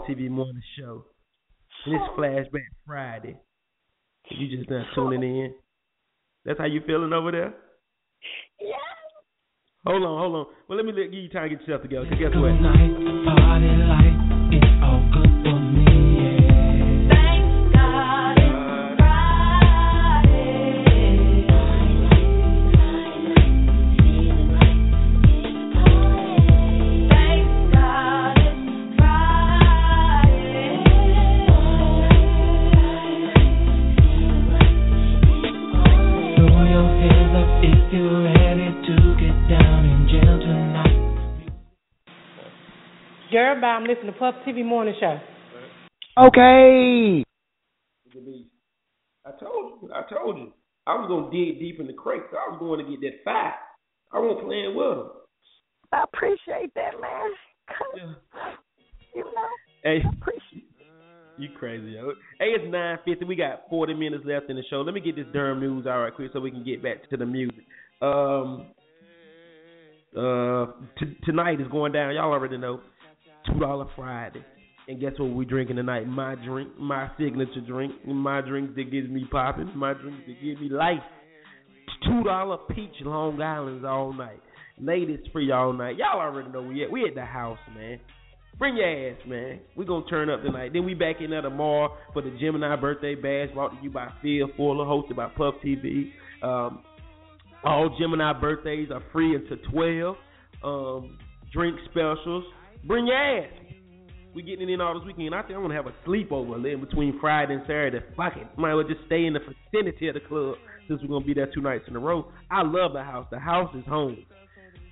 TV morning show. And it's Flashback Friday. You just not tuning in. That's how you feeling over there? Yeah. Hold on, hold on. Well, let me let, give you time to get yourself together. Cause guess what? Night, party light. Everybody, I'm listening to Puff TV Morning Show. Okay. I told you. I told you. I was gonna dig deep in the crates. I was going to get that five. I wasn't playing with them. I appreciate that, man. You know, Hey, appreciate. you crazy, yo. Hey, it's nine fifty. We got forty minutes left in the show. Let me get this Durham news all right quick so we can get back to the music. Um, uh, t- tonight is going down. Y'all already know. Two dollar Friday. And guess what we drinking tonight? My drink, my signature drink, my drink that gets me popping, my drink that gives me life. Two dollar peach Long Island's all night. Ladies free all night. Y'all already know we at. We at the house, man. Bring your ass, man. We gonna turn up tonight. Then we back in there tomorrow for the Gemini birthday bash brought to you by Phil Fuller, hosted by Puff TV. Um, all Gemini birthdays are free until twelve. Um, drink specials. Bring your ass. We getting it in all this weekend. I think I'm gonna have a sleepover in between Friday and Saturday. Fuck it. Might as well just stay in the vicinity of the club since we're gonna be there two nights in a row. I love the house. The house is home.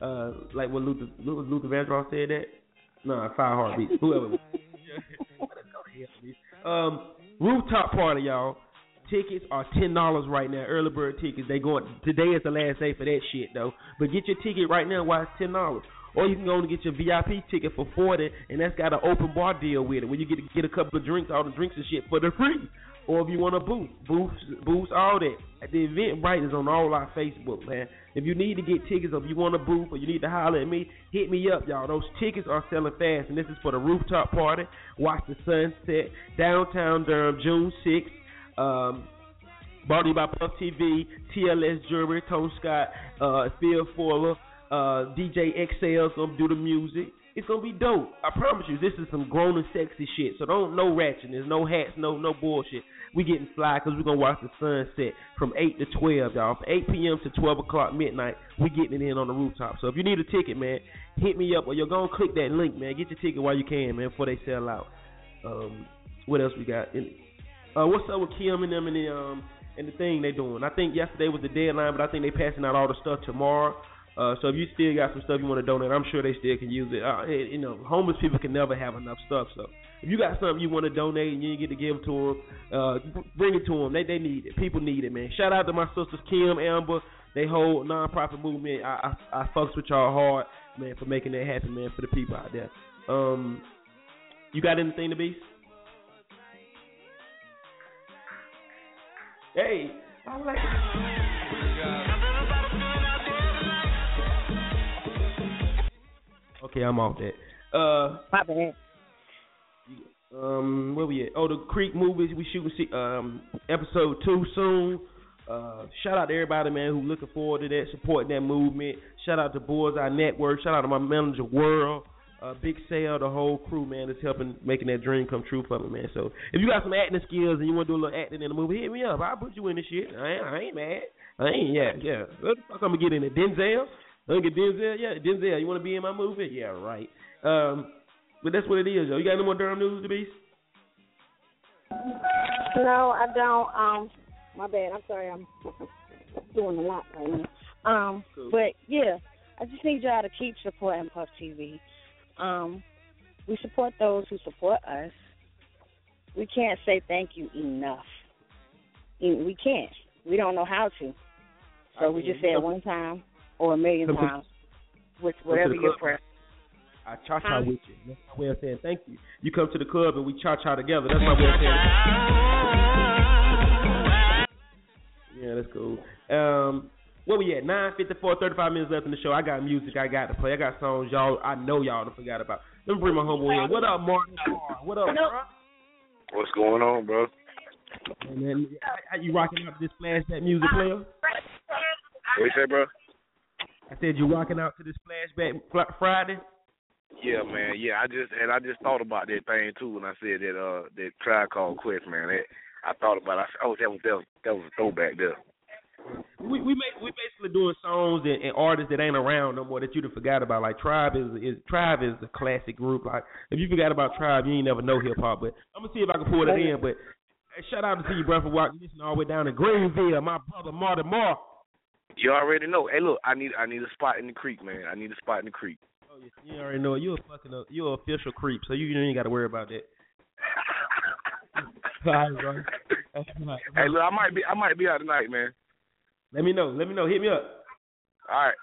Uh, like what Luther Luther, Luther Vandross said that. No, five heartbeats. Whoever. um, rooftop party, y'all. Tickets are ten dollars right now. Early bird tickets. They going today is the last day for that shit though. But get your ticket right now while it's ten dollars. Or you can go and get your VIP ticket for forty, and that's got an open bar deal with it, where you get to get a couple of drinks, all the drinks and shit for the free. Or if you want a booth, booths, booths, all that. At the event right is on all our Facebook, man. If you need to get tickets, or if you want a booth, or you need to holler at me, hit me up, y'all. Those tickets are selling fast, and this is for the rooftop party. Watch the sunset, downtown Durham, June sixth. Um, brought to you by Puff TV, TLS Jewelry, Tone Scott, uh, Phil Fuller, uh, DJ XL's gonna do the music. It's gonna be dope. I promise you, this is some grown and sexy shit. So don't no ratchet. There's no hats, no no bullshit. We getting fly because we're gonna watch the sunset from eight to twelve, y'all. From eight p.m. to twelve o'clock midnight, we getting it in on the rooftop. So if you need a ticket, man, hit me up or you're gonna click that link, man. Get your ticket while you can, man, before they sell out. Um, what else we got? Uh, what's up with Kim and them and the um and the thing they doing? I think yesterday was the deadline, but I think they passing out all the stuff tomorrow. Uh, so if you still got some stuff you want to donate, I'm sure they still can use it. Uh, you know, homeless people can never have enough stuff. So if you got something you want to donate and you get to give to them, uh, bring it to them. They they need it. People need it, man. Shout out to my sisters Kim, Amber. They whole nonprofit movement. I I, I fucks with y'all hard, man, for making that happen, man, for the people out there. Um, you got anything to be? Hey, I like. Okay, I'm off that. Uh, My bad. um, where we at? Oh, the Creek movies. We shooting um episode two soon. Uh, shout out to everybody, man, who looking forward to that, supporting that movement. Shout out to Boys Eye Network. Shout out to my manager World. Uh, Big Sale, the whole crew, man, that's helping making that dream come true for me, man. So if you got some acting skills and you want to do a little acting in the movie, hit me up. I'll put you in the shit. I ain't, I ain't mad. I ain't, yeah, yeah. What the fuck I'm gonna get in it? Denzel? I'm Denzel? Yeah, Denzel. You want to be in my movie? Yeah, right. Um, but that's what it is, yo. You got any more Durham news, the beast? No, I don't. Um, my bad. I'm sorry. I'm doing a lot right now. Um, Cool. but yeah, I just need y'all to keep supporting Puff TV. Um, we support those who support us. We can't say thank you enough. We can't. We don't know how to. So we just say it one time or a million Come times with come whatever the your club. preference. I cha cha Huh? with you. That's my way of saying thank you. You come to the club and we cha cha together. That's my way of saying. Yeah, that's cool. Um, where we at? Nine fifty four, thirty five minutes left in the show. I got music I got to play. I got songs y'all I know y'all done forgot about. Let me bring my homeboy in. What up, Martin? What up, bro? What's going on, bro? Hey, man, how- how you rocking out this flash that music player? What you say, bro? I said you're walking out to this flashback Fl- Friday. Yeah, man. Yeah, I just and I just thought about that thing too when I said that uh that tribe called Quest, man. That, I thought about. It. I said, oh, that was that was that was a throwback there. We we make, we basically doing songs and, and artists that ain't around no more that you'd have forgot about. Like Tribe is is Tribe is a classic group. Like if you forgot about Tribe, you ain't never know hip hop. But I'm gonna see if I can pull it in. But hey, shout out to you, brother, for walking listening all the way down to Greenville. My brother Marty Moore. You already know. Hey, look, I need I need a spot in the creek, man. I need a spot in the creek. Oh, You already know it. You're a fucking uh, you're an official creep, so you, you ain't got to worry about that. all right, bro. Hey, look, I might be I might be out tonight, man. Let me know. Let me know. Hit me up. All right.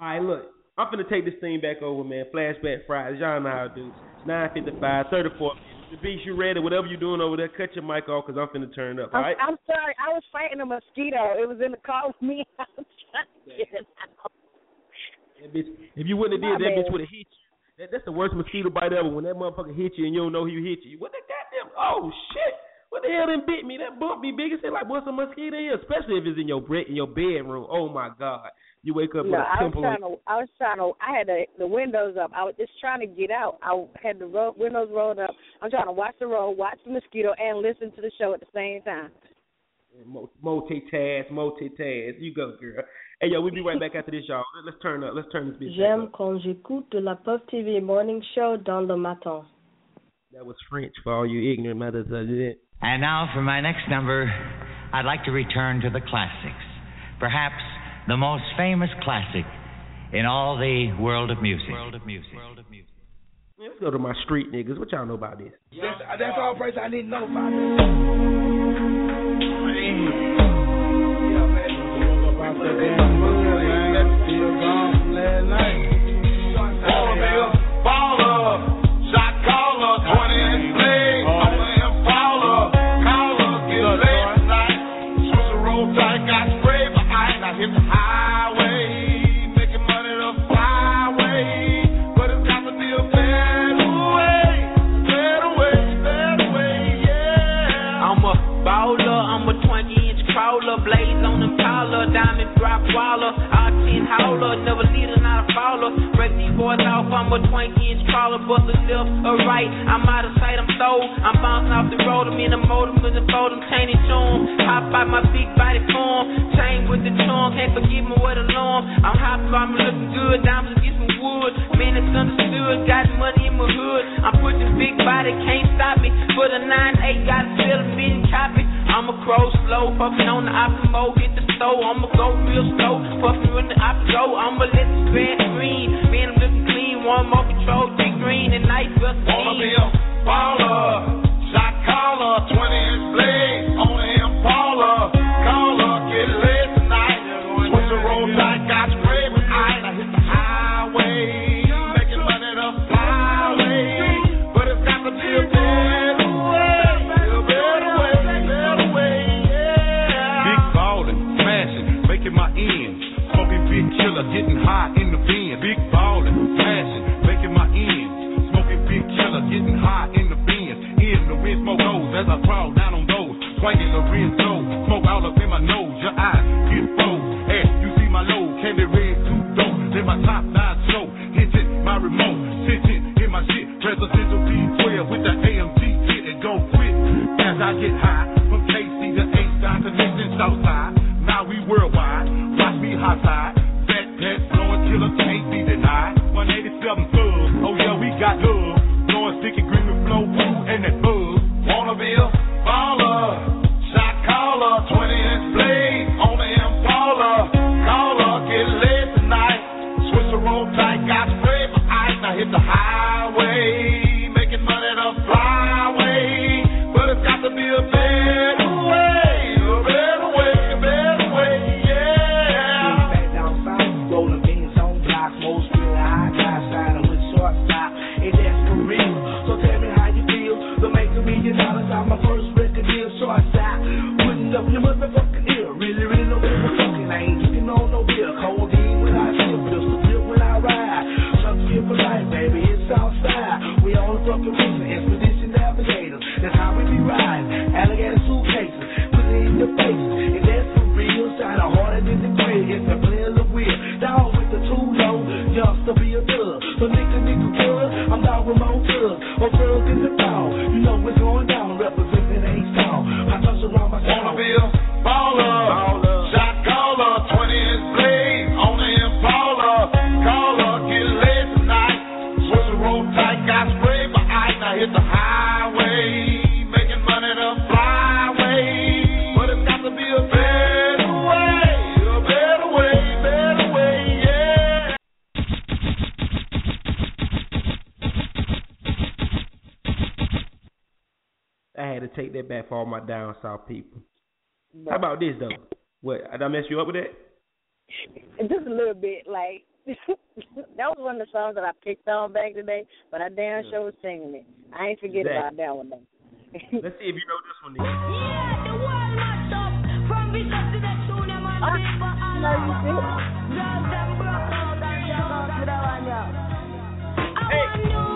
All right, look. I'm finna take this thing back over, man. Flashback Fridays. Y'all know how to do. 9:55, 34 minutes. The beast, you ready? Whatever you doing over there, cut your mic off because I'm finna turn up. I'm, right. I'm sorry. I was fighting a mosquito. It was in the car with me. I was trying to get it out. That bitch, if you wouldn't have My did that, bad. bitch would have hit you. That, that's the worst mosquito bite ever. When that motherfucker hit you and you don't know he hit you. What the goddamn? Oh shit! What the hell done bit me? That bump be big as hell. Like what's a mosquito here? Especially if it's in your bre- in your bedroom. Oh my god! You wake up No, with a I was trying to. I was trying to. I had the the windows up. I was just trying to get out. I had the ro- windows rolled up. I'm trying to watch the road, watch the mosquito, and listen to the show at the same time. Mo- Multitask, multitask. You go, girl. Hey yo, we'll be right back after this, y'all. Let- Let's turn up. Let's turn this bitch back J'aime up. quand j'écoute la Puff TV Morning Show dans le matin. That was French for all you ignorant mothers. of it. And now for my next number, I'd like to return to the classics. Perhaps the most famous classic in all the world of music. World of music. Man, let's go to my street niggas. What y'all know about this? That's, that's all praise I need to know about this. Hit bust a left or right. I'm out of sight, I'm sold. I'm bouncing off the road, I'm in the motor, the fold, I'm chaining to 'em. Hop out my big body form, chain with the charm, can't forgive me with alarm. I'm hot, I'm looking good, diamonds get some wood. Man, it's understood, got money in my hood. I'm pushing big body, can't stop me. For the 9-8, got a sell a million copy. I'ma crow slow, puffin' on the optimo, hit the stove. I'ma go real slow, puffin' when the opto. I'ma let the spread green. Man, I'm looking one more control, big green and nice Wanna be a baller, shot caller, 20 inch blade I crawl down on those. Swinging the Renzo, smoke all up in my nose. Your eyes get froze. Hey, you see my load, candy red, two dope. Then my top nine show, hitting my remote, sitting in my shit. Presidential B12 with the AMG kit and don't quit. As I get high, from KC to H down to Nixon Southside. Now we worldwide, watch me hot side. For all my down south people. How about this though? What did I mess you up with that? Just a little bit, like that was one of the songs that I picked on back today, but I damn sure was singing it. I ain't forget about that one though. Let's see if you know this one. Then. No, you did. This the Puff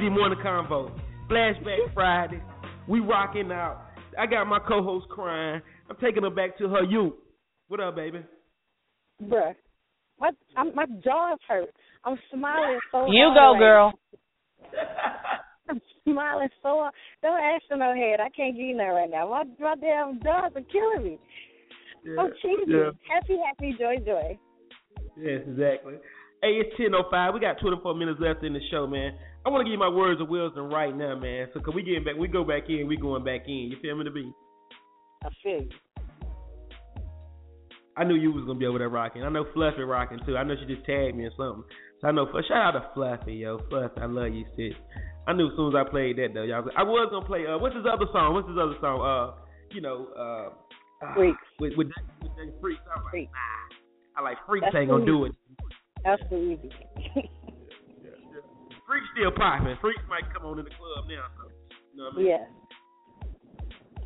TV Morning Convo. Flashback Friday. We rocking out. I got my co-host crying. I'm taking her back to her youth. What up, baby? Bruh, my I'm, my jaw is hurt. I'm smiling so You hard go, right girl. I'm smiling so hard. Don't ask for no head. I can't give you that right now. My my damn jaws are killing me. Yeah, oh, I'm cheesy. yeah. Happy, happy, joy, joy. Yes, exactly. Hey, it's ten oh five. We got twenty four minutes left in the show, man. I want to give you my words of wisdom right now, man. So, cause we getting back, we go back in, we going back in. You feel me, to be? I feel you. I knew you was gonna be over there rocking. I know Fluffy rocking too. I know she just tagged me or something. So I know. Shout out to Fluffy, yo, Fluffy. I love you, sis. I knew as soon as I played that though, y'all. I was gonna play. Uh, what's his other song? What's his other song? Uh, you know, uh, Freaks. with with with the freaks. I was like, Freaks. nah. I like freaks That's ain't gonna do it. That's too easy. Freaks still popping. Freaks might come on in the club now. So, you know what I mean? yeah.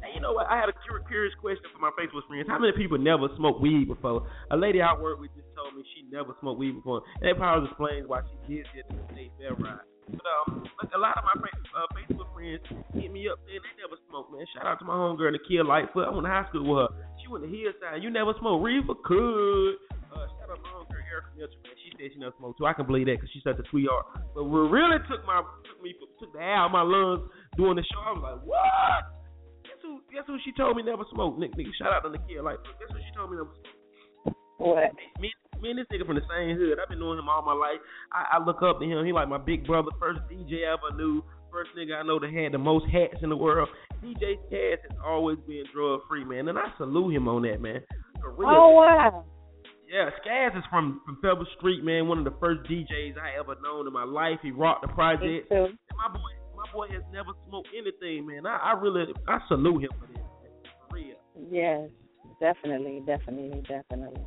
Hey, you know what? I had a curious question for my Facebook friends. How many people never smoked weed before? A lady I work with just told me she never smoked weed before. And that probably explains why she did it to the state fair ride. But um, like a lot of my friends, uh, Facebook friends hit me up saying they never smoked, man. Shout out to my homegirl, Nakia Lightfoot. I went to high school with her. She went to Hillside. You never smoked reefer? Could. Uh, shout out to my homegirl, Erica Mitchell, man. She said she never smoked too. I can believe that because she's such a sweetheart. But what really took my took me took the air out of my lungs doing the show, I was like, what? Guess who? Guess who? She told me never smoked. Nick, Nick. Shout out to Nakia Like, Guess who she told me never smoked? What? Me, me and this nigga from the same hood. I've been knowing him all my life. I, I look up to him. He like my big brother, first DJ I ever knew, first nigga I know that had the most hats in the world. DJ Cass has always been drug free, man, and I salute him on that, man. Real. Oh wow. Yeah, Skaz is from from Pebble Street, man. One of the first DJs I ever known in my life. He rocked the project. And my boy, my boy has never smoked anything, man. I, I really, I salute him for this. For real. Yes. Definitely, definitely, definitely.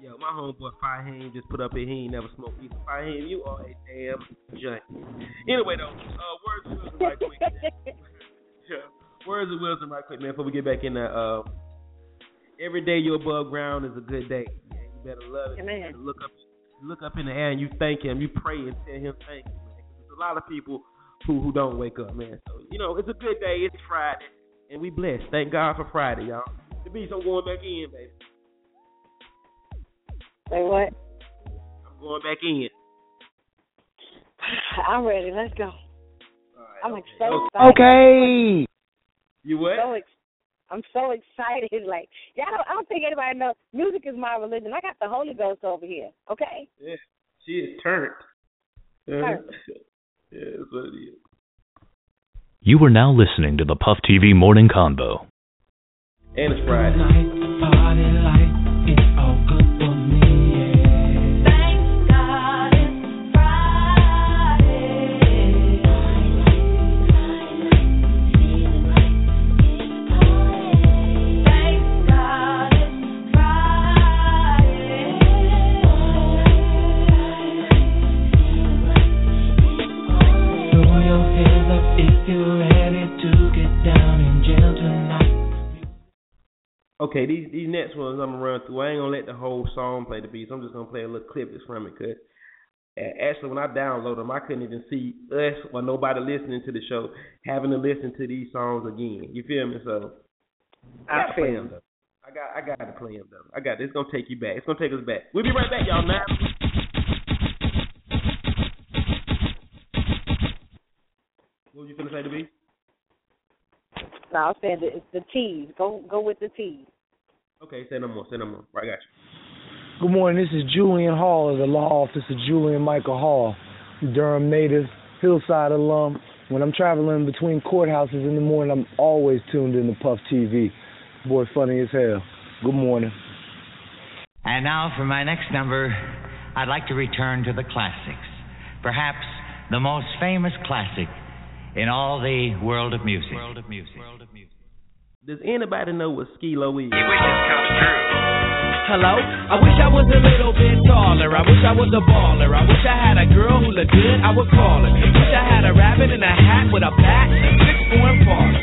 Yo, my homeboy Fahim just put up here. He ain't never smoked either. Fahim, you are a damn giant. Anyway, though, uh, words of wisdom right quick. yeah, words of wisdom right quick, man. Before we get back in the, uh, every day you're above ground is a good day. Man, you better love it. Amen. You better look up, look up in the air and you thank him. You pray and tell him thank you, man. 'Cause There's a lot of people who who don't wake up, man. So you know, it's a good day. It's Friday, and we blessed. Thank God for Friday, y'all. The beats, I'm going back in, baby. Say what? I'm going back in. I'm ready. Let's go. I'm okay. excited. Okay. You what? So ex- I'm so excited. Like, y'all don't, I don't think anybody knows music is my religion. I got the Holy Ghost over here. Okay. Yeah, she is turned. Turned. yeah, that's what it is. You are now listening to the Puff TV Morning Convo. And it's Friday. Okay, these these next ones I'm gonna run through. I ain't gonna let the whole song play the beats. I'm just gonna play a little clip that's from it. Cause actually, when I downloaded them, I couldn't even see us or nobody listening to the show having to listen to these songs again. You feel me? So I I feel them. I got I got to play them though. I got. It's gonna take you back. It's gonna take us back. We'll be right back, y'all. Now. What you finna say to me? No, I'm saying the, it's the T's. Go go with the T's. Okay, say no more. Say no more. Right, I got you. Good morning. This is Julian Hall of the law office of Julian Michael Hall, Durham native, Hillside alum. When I'm traveling between courthouses in the morning, I'm always tuned in to Puff TV. Boy, funny as hell. Good morning. And now for my next number, I'd like to return to the classics. Perhaps the most famous classic in all the world of music. World of music. Does anybody know what Skee-Lo is? Hello? I wish I was a little bit taller. I wish I was a baller. I wish I had a girl who looked good. I would call her. Wish I had a rabbit in a hat with a bat, six four and farther.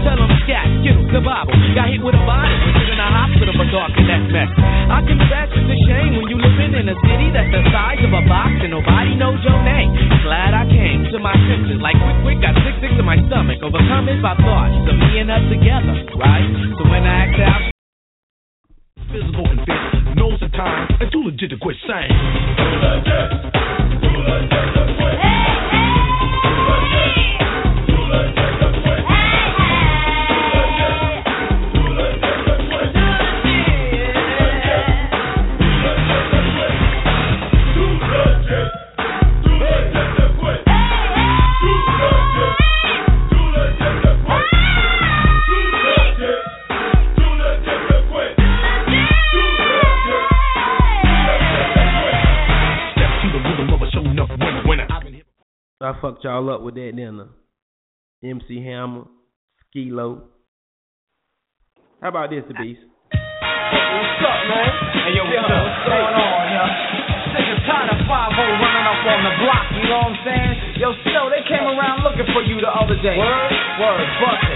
tell them scat, skittles, the Bible. Got hit with a body, was in a hospital for talking that mess. I confess it's a shame when you living in a city that's the size of a box and nobody knows your name. Glad I came to my senses like quick, quick, got sick, sick to my stomach. Overcome by thoughts of me and her together, right? So when I her out, physical and fit, knows the time, and too legit to quit saying. So I fucked y'all up with that then. Uh, MC Hammer, Skee-Lo. How about this, the beast? What's up, man? Hey, yo, what's up? What's going on, yo? Sick and tired of 5 running up on the block, you know what I'm saying? Yo, Snow, they came around looking for you the other day. Word? Word, bust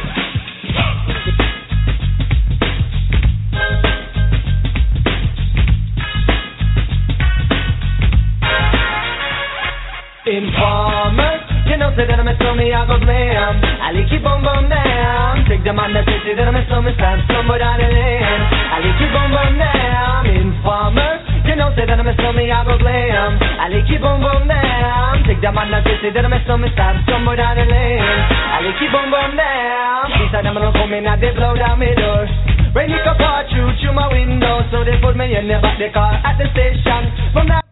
me, I go blam. I like you boom boom down. Take the city, that I'm a me, stand somewhere down the lane. I like you boom boom down. Informer, you know, say that I'm a me, I go blam. I like you boom boom down. Take the city, that I'm a me, stand somewhere down the lane. I like you boom boom down. These are them, come in, and they blow down my door. Rain it up through, through my window, so they put me in the back the car at the station. From that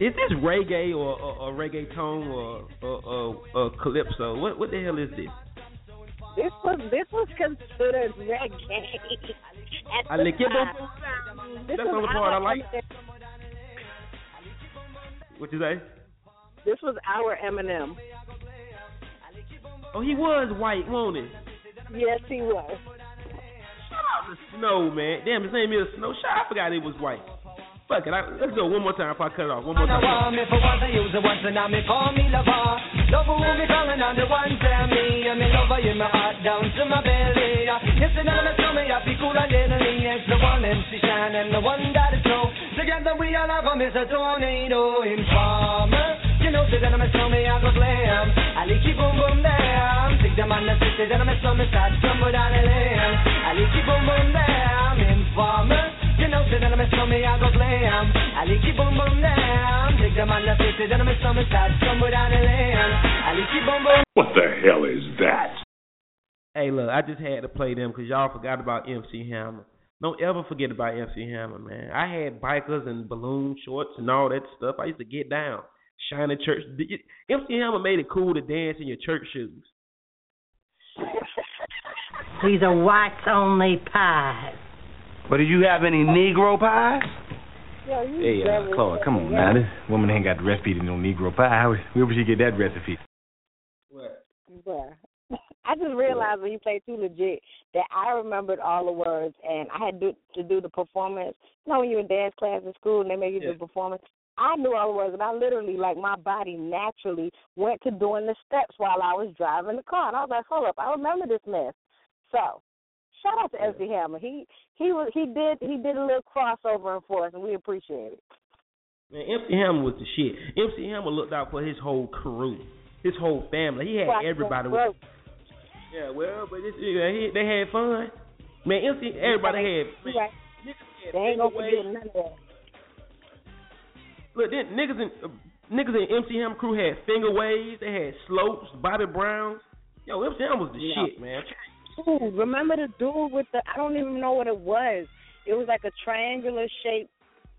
Is this reggae or, or, or reggaeton or, or, or, or calypso? What what the hell is this? This was this was considered reggae. At I lick it, That's the part I like. What you say? This was our Eminem. Oh, he was white, wasn't he? Yes, he was. Snow, man. Damn, his name is Snow. Shit, I forgot he was white. Fuck it. I, let's go one more time before I cut it off. One more I time. want me for once, I use it once, and now me call me lover. Lover who me calling on the one tell me, and me lover in my heart down to my belly. Yes, and I'm me I be cool and deadly. It's the one MC Shan and the one that is so. Together we all have a miss a tornado informer. You know, say that I'm I go blam. I like you boom boom damn. Take them on the city, then I'm a start somewhere down the lane. I like you boom boom damn. Informer. You know, say that I'm tell me I go blam. I like you boom boom damn. Take them on the city, then I'm a summer start somewhere down the lane. I like you boom boom. What the hell is that? Hey, look, I just had to play them because y'all forgot about MC Hammer. Don't ever forget about MC Hammer, man. I had bikers and balloon shorts and all that stuff. I used to get down, shine at church. MC Hammer made it cool to dance in your church shoes. These are whites only pies. But do you have any Negro pies? Yo, you Hey, uh, devil. Claude, come on now. This woman ain't got the recipe to no Negro pie. How, where would she get that recipe? Bruh. I just realized when you played too legit that I remembered all the words and I had do, to do the performance. You know when you're in dance class in school and they make you do Yeah. the performance? I knew all the words and I literally, like my body naturally went to doing the steps while I was driving the car. And I was like, hold up, I remember this mess. So shout out to SD Hammer. He he was he did he did a little crossover for us and we appreciate it. Man, MC Hammer was the shit. MC Hammer looked out for his whole crew, his whole family. He had Quack, everybody. With, yeah, well, but it's, yeah, he, they had fun. Man, MC, everybody had. Man, Right. They ain't gonna forget none of that. Look, then niggas in uh, niggas in MC Hammer crew had finger waves. They had slopes, Bobby Browns. Yo, MC Hammer was the Yeah. shit, man. Ooh, remember the dude with the I don't even know what it was. It was like a triangular shape.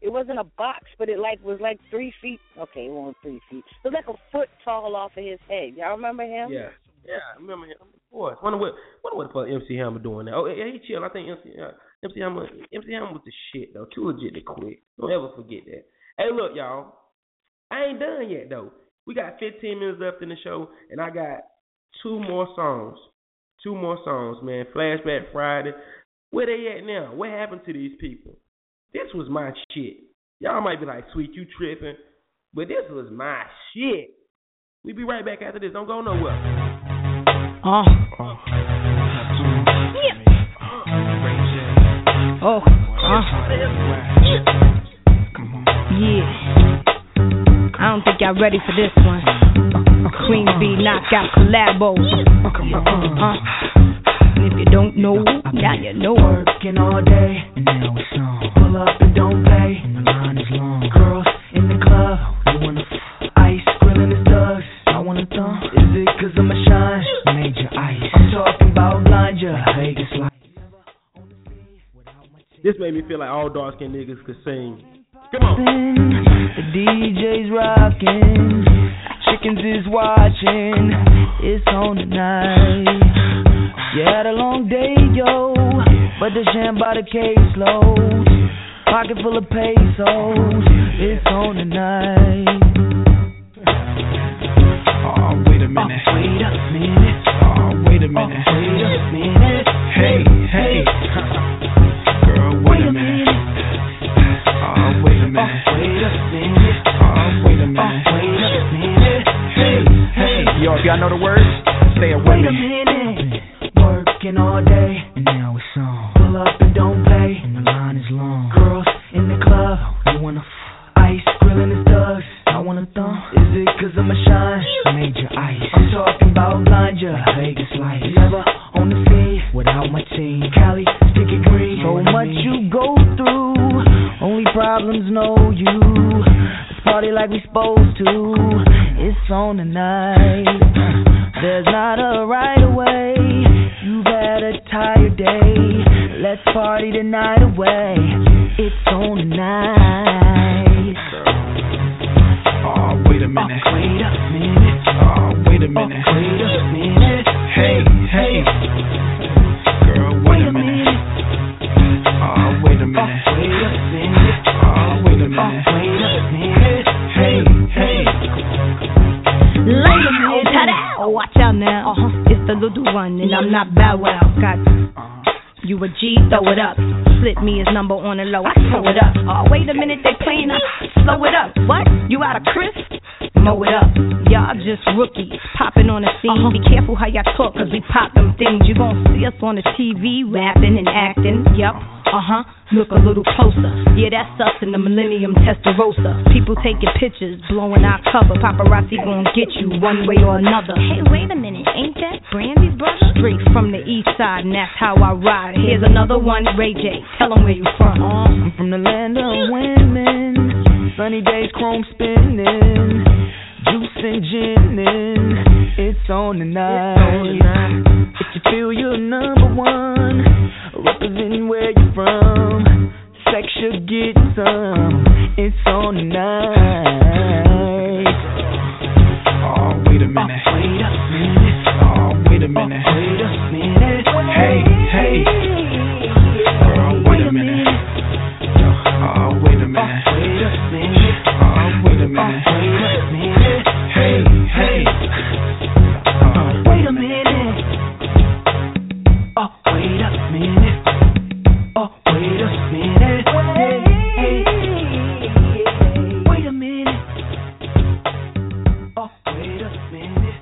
It wasn't a box, but it like was like three feet. Okay, it wasn't three feet. It was like a foot tall off of his head. Y'all remember him? Yeah, yeah, I remember him. Boy, wonder what wonder what the fuck MC Hammer doing now. Oh, yeah, he chill. I think MC uh, MC Hammer MC Hammer was the shit though. Too legit to quit. Don't ever forget that. Hey, look, y'all. I ain't done yet though. We got 15 minutes left in the show, and I got two more songs. Two more songs, man. Flashback Friday. Where they at now? What happened to these people? This was my shit. Y'all might be like, "Sweet, you tripping," but this was my shit. We be right back after this. Don't go nowhere. Uh. Oh. Uh. Yeah. I don't think y'all ready for this one. Queen Bee knockout collabo. Uh. And if you don't know, now you know. Working all day, and now it's on. Pull up and don't pay, and the line is long. Girls in the club, they wanna f- ice, grilling the thugs. I wanna thumb. Is it cause I'm a shine? Major ice. I'm talking about blind ya, Vegas light. This made me feel like all dark skinned niggas could sing. Come on. The DJ's rocking, chickens is watching. It's on tonight. You had a long day, yo, but the sham by the caseload. Pocket full of pesos. It's on tonight. Oh, minute. Oh, wait a minute. Oh, wait a minute. Oh, Wait a minute. Hey, hey. Y'all know the words, it with Wait a minute. Working all day, and now it's on. Pull up and don't Oh, wait a minute. Wait a minute. Oh, wait a minute. Wait a minute. Hey, hey. Lay down, ta-da! Watch out now. Uh-huh. It's the little one, and I'm not Bow Wow. Got you a G, throw it up. Slip me his number on the low, I throw it up. Oh, wait a minute, they playing us. Slow it up. What? You out of Chris? Mow it up. Y'all just rookies, popping on the scene. Be careful how y'all talk, cause we pop them things. You gon' see us on the TV, rapping and acting. Yup. Uh huh. Look a little closer. Yeah, that's us in the Millennium Testarossa. People taking pictures, blowing our cover. Paparazzi gonna get you one way or another. Hey, wait a minute, ain't that Brandy's brother? Straight from the east side, and that's how I ride. Here's another one, Ray J. Tell 'em where you from. I'm from the land of women. Sunny days, chrome spinning. Juice and ginning. It's on tonight. If you feel you're number one, representing where you're from. Sex should get some. It's on tonight. Oh, wait a minute. Wait a minute. Oh, wait a minute. Wait a minute. Hey, hey. Girl, wait a minute. Oh, wait a minute. Wait a minute. Oh, wait a minute. Wait a minute. Hey, hey. Oh, Wait a minute. Oh, wait a minute. Oh, wait a minute. Hey, hey. Wait a minute. Oh, wait a minute.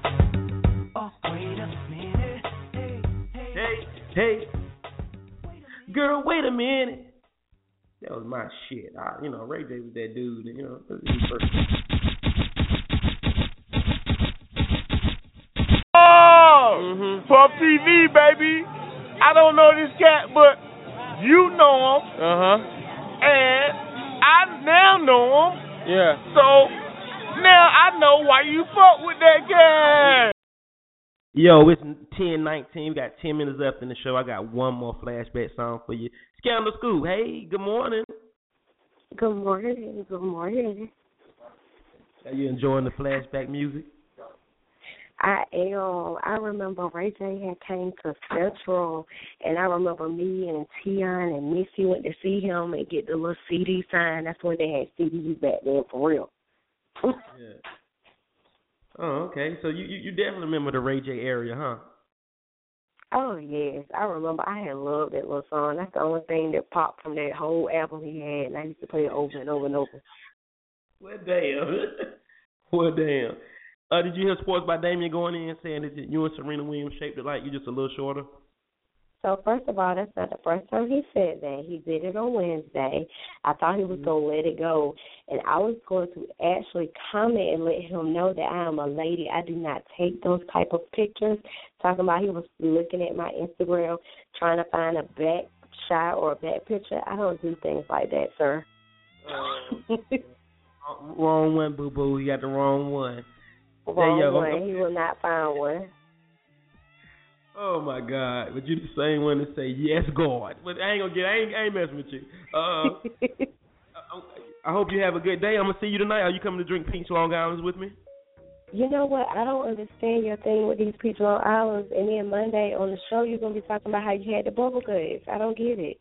Oh, wait a minute. Hey, hey, hey. Girl, wait a minute. That was my shit. I, you know, Ray J was that dude. You know, that was his first. Oh, Puff TV, baby. I don't know this cat, but you know him. Uh huh. And I now know him. Yeah. So now I know why you fuck with that guy. Yo, it's ten nineteen. We got ten minutes left in the show. I got one more flashback song for you. Scandal School. Hey, good morning. Good morning. Good morning. Are you enjoying the flashback music? I am. I remember Ray J had came to Central, and I remember me and Tion and Missy went to see him and get the little CD sign. That's when they had CDs back then, for real. Yeah. Oh, okay. So you, you you definitely remember the Ray J area, huh? Oh yes, I remember. I had loved that little song. That's the only thing that popped from that whole album he had, and I used to play it over and over and over. Well, damn. well, damn. Uh, did you hear sports by Damien going in saying that you and Serena Williams shaped it like you're just a little shorter? So first of all, that's not the first time he said that. He did it on Wednesday. I thought he was mm-hmm. gonna let it go, and I was going to actually comment and let him know that I am a lady. I do not take those type of pictures. Talking about he was looking at my Instagram trying to find a back shot or a back picture. I don't do things like that, sir. Uh, wrong one, boo boo. You got the wrong one. Wrong one. He will not find one. Oh my God! But you the same one that say yes, God. But I ain't gonna get. I ain't, I ain't messing with you. Uh, I, I hope you have a good day. I'm gonna see you tonight. Are you coming to drink Peach Long Island's with me? You know what? I don't understand your thing with these Peach Long Islands, and then Monday on the show you're gonna be talking about how you had the bubble guts. I don't get it.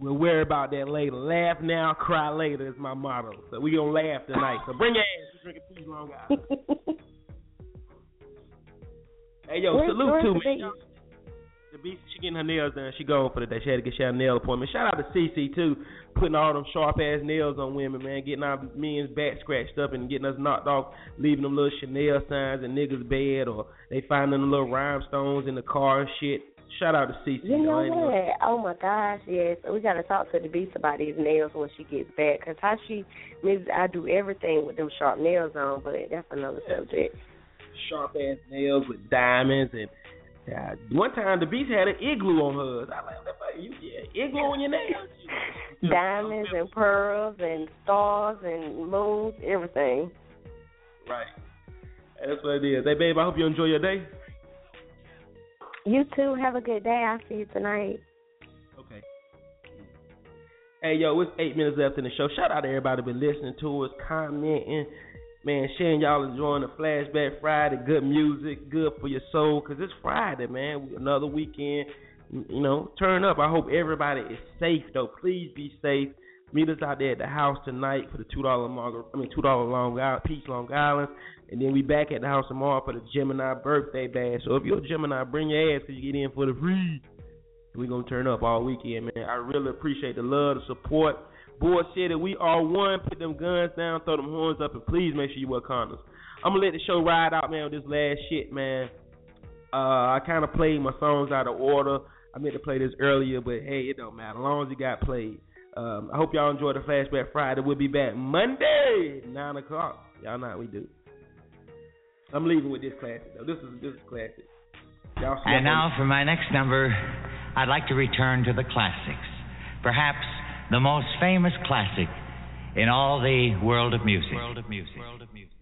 We'll worry about that later. Laugh now, cry later is my motto. So we gonna laugh tonight. So bring your ass to drinking Peach Long Island. Hey yo, Where's- salute to me. The beast, she getting her nails done. She going for the day. She had to get she a nail appointment. Shout out to CC too, putting all them sharp ass nails on women, man. Getting our men's back scratched up and getting us knocked off, leaving them little Chanel signs in niggas' bed, or they finding them little rhinestones in the car and shit. Shout out to CC. You know what? Oh my gosh, yes. We gotta talk to the beast about these nails when she gets back. Cause how she, I do everything with them sharp nails on, but that's another subject. Sharp ass nails with diamonds and yeah, one time the beast had an igloo on hers. I like what the fuck you yeah, igloo on your nails. Diamonds and pearls and stars and moons, everything. Right. That's what it is. Hey babe, I hope you enjoy your day. You too. Have a good day. I'll see you tonight. Okay. Hey yo, it's eight minutes left in the show. Shout out to everybody been listening to us, commenting, man, sharing y'all enjoying the flashback Friday, good music, good for your soul, cause it's Friday, man. Another weekend. You know, turn up. I hope everybody is safe though. Please be safe. Meet us out there at the house tonight for the two dollar Margaret. I mean two dollar Long Island, Peach Long Island, and then we back at the house tomorrow for the Gemini birthday bash. So if you're a Gemini, bring your ass cause you get in for the free. We gonna turn up all weekend, man. I really appreciate the love, the support. Bull City, we are one. Put them guns down, throw them horns up, and please make sure you wear condoms. I'm gonna let the show ride out, man, with this last shit, man. Uh, I kind of played my songs out of order. I meant to play this earlier, but hey, it don't matter. As long as it got played. Um, I hope y'all enjoyed the Flashback Friday. We'll be back Monday, 9 o'clock. Y'all know how we do. I'm leaving with this classic, though. This is, this is classic. Y'all And on- now for my next number, I'd like to return to the classics. Perhaps the most famous classic in all the world of music. World of music. Yeah,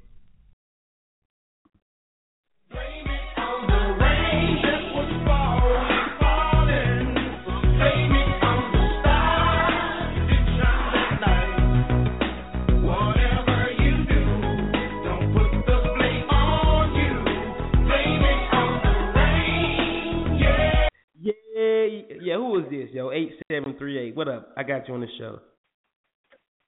yeah. Who is this, yo? Eight seven three eight. What up? I got you on the show.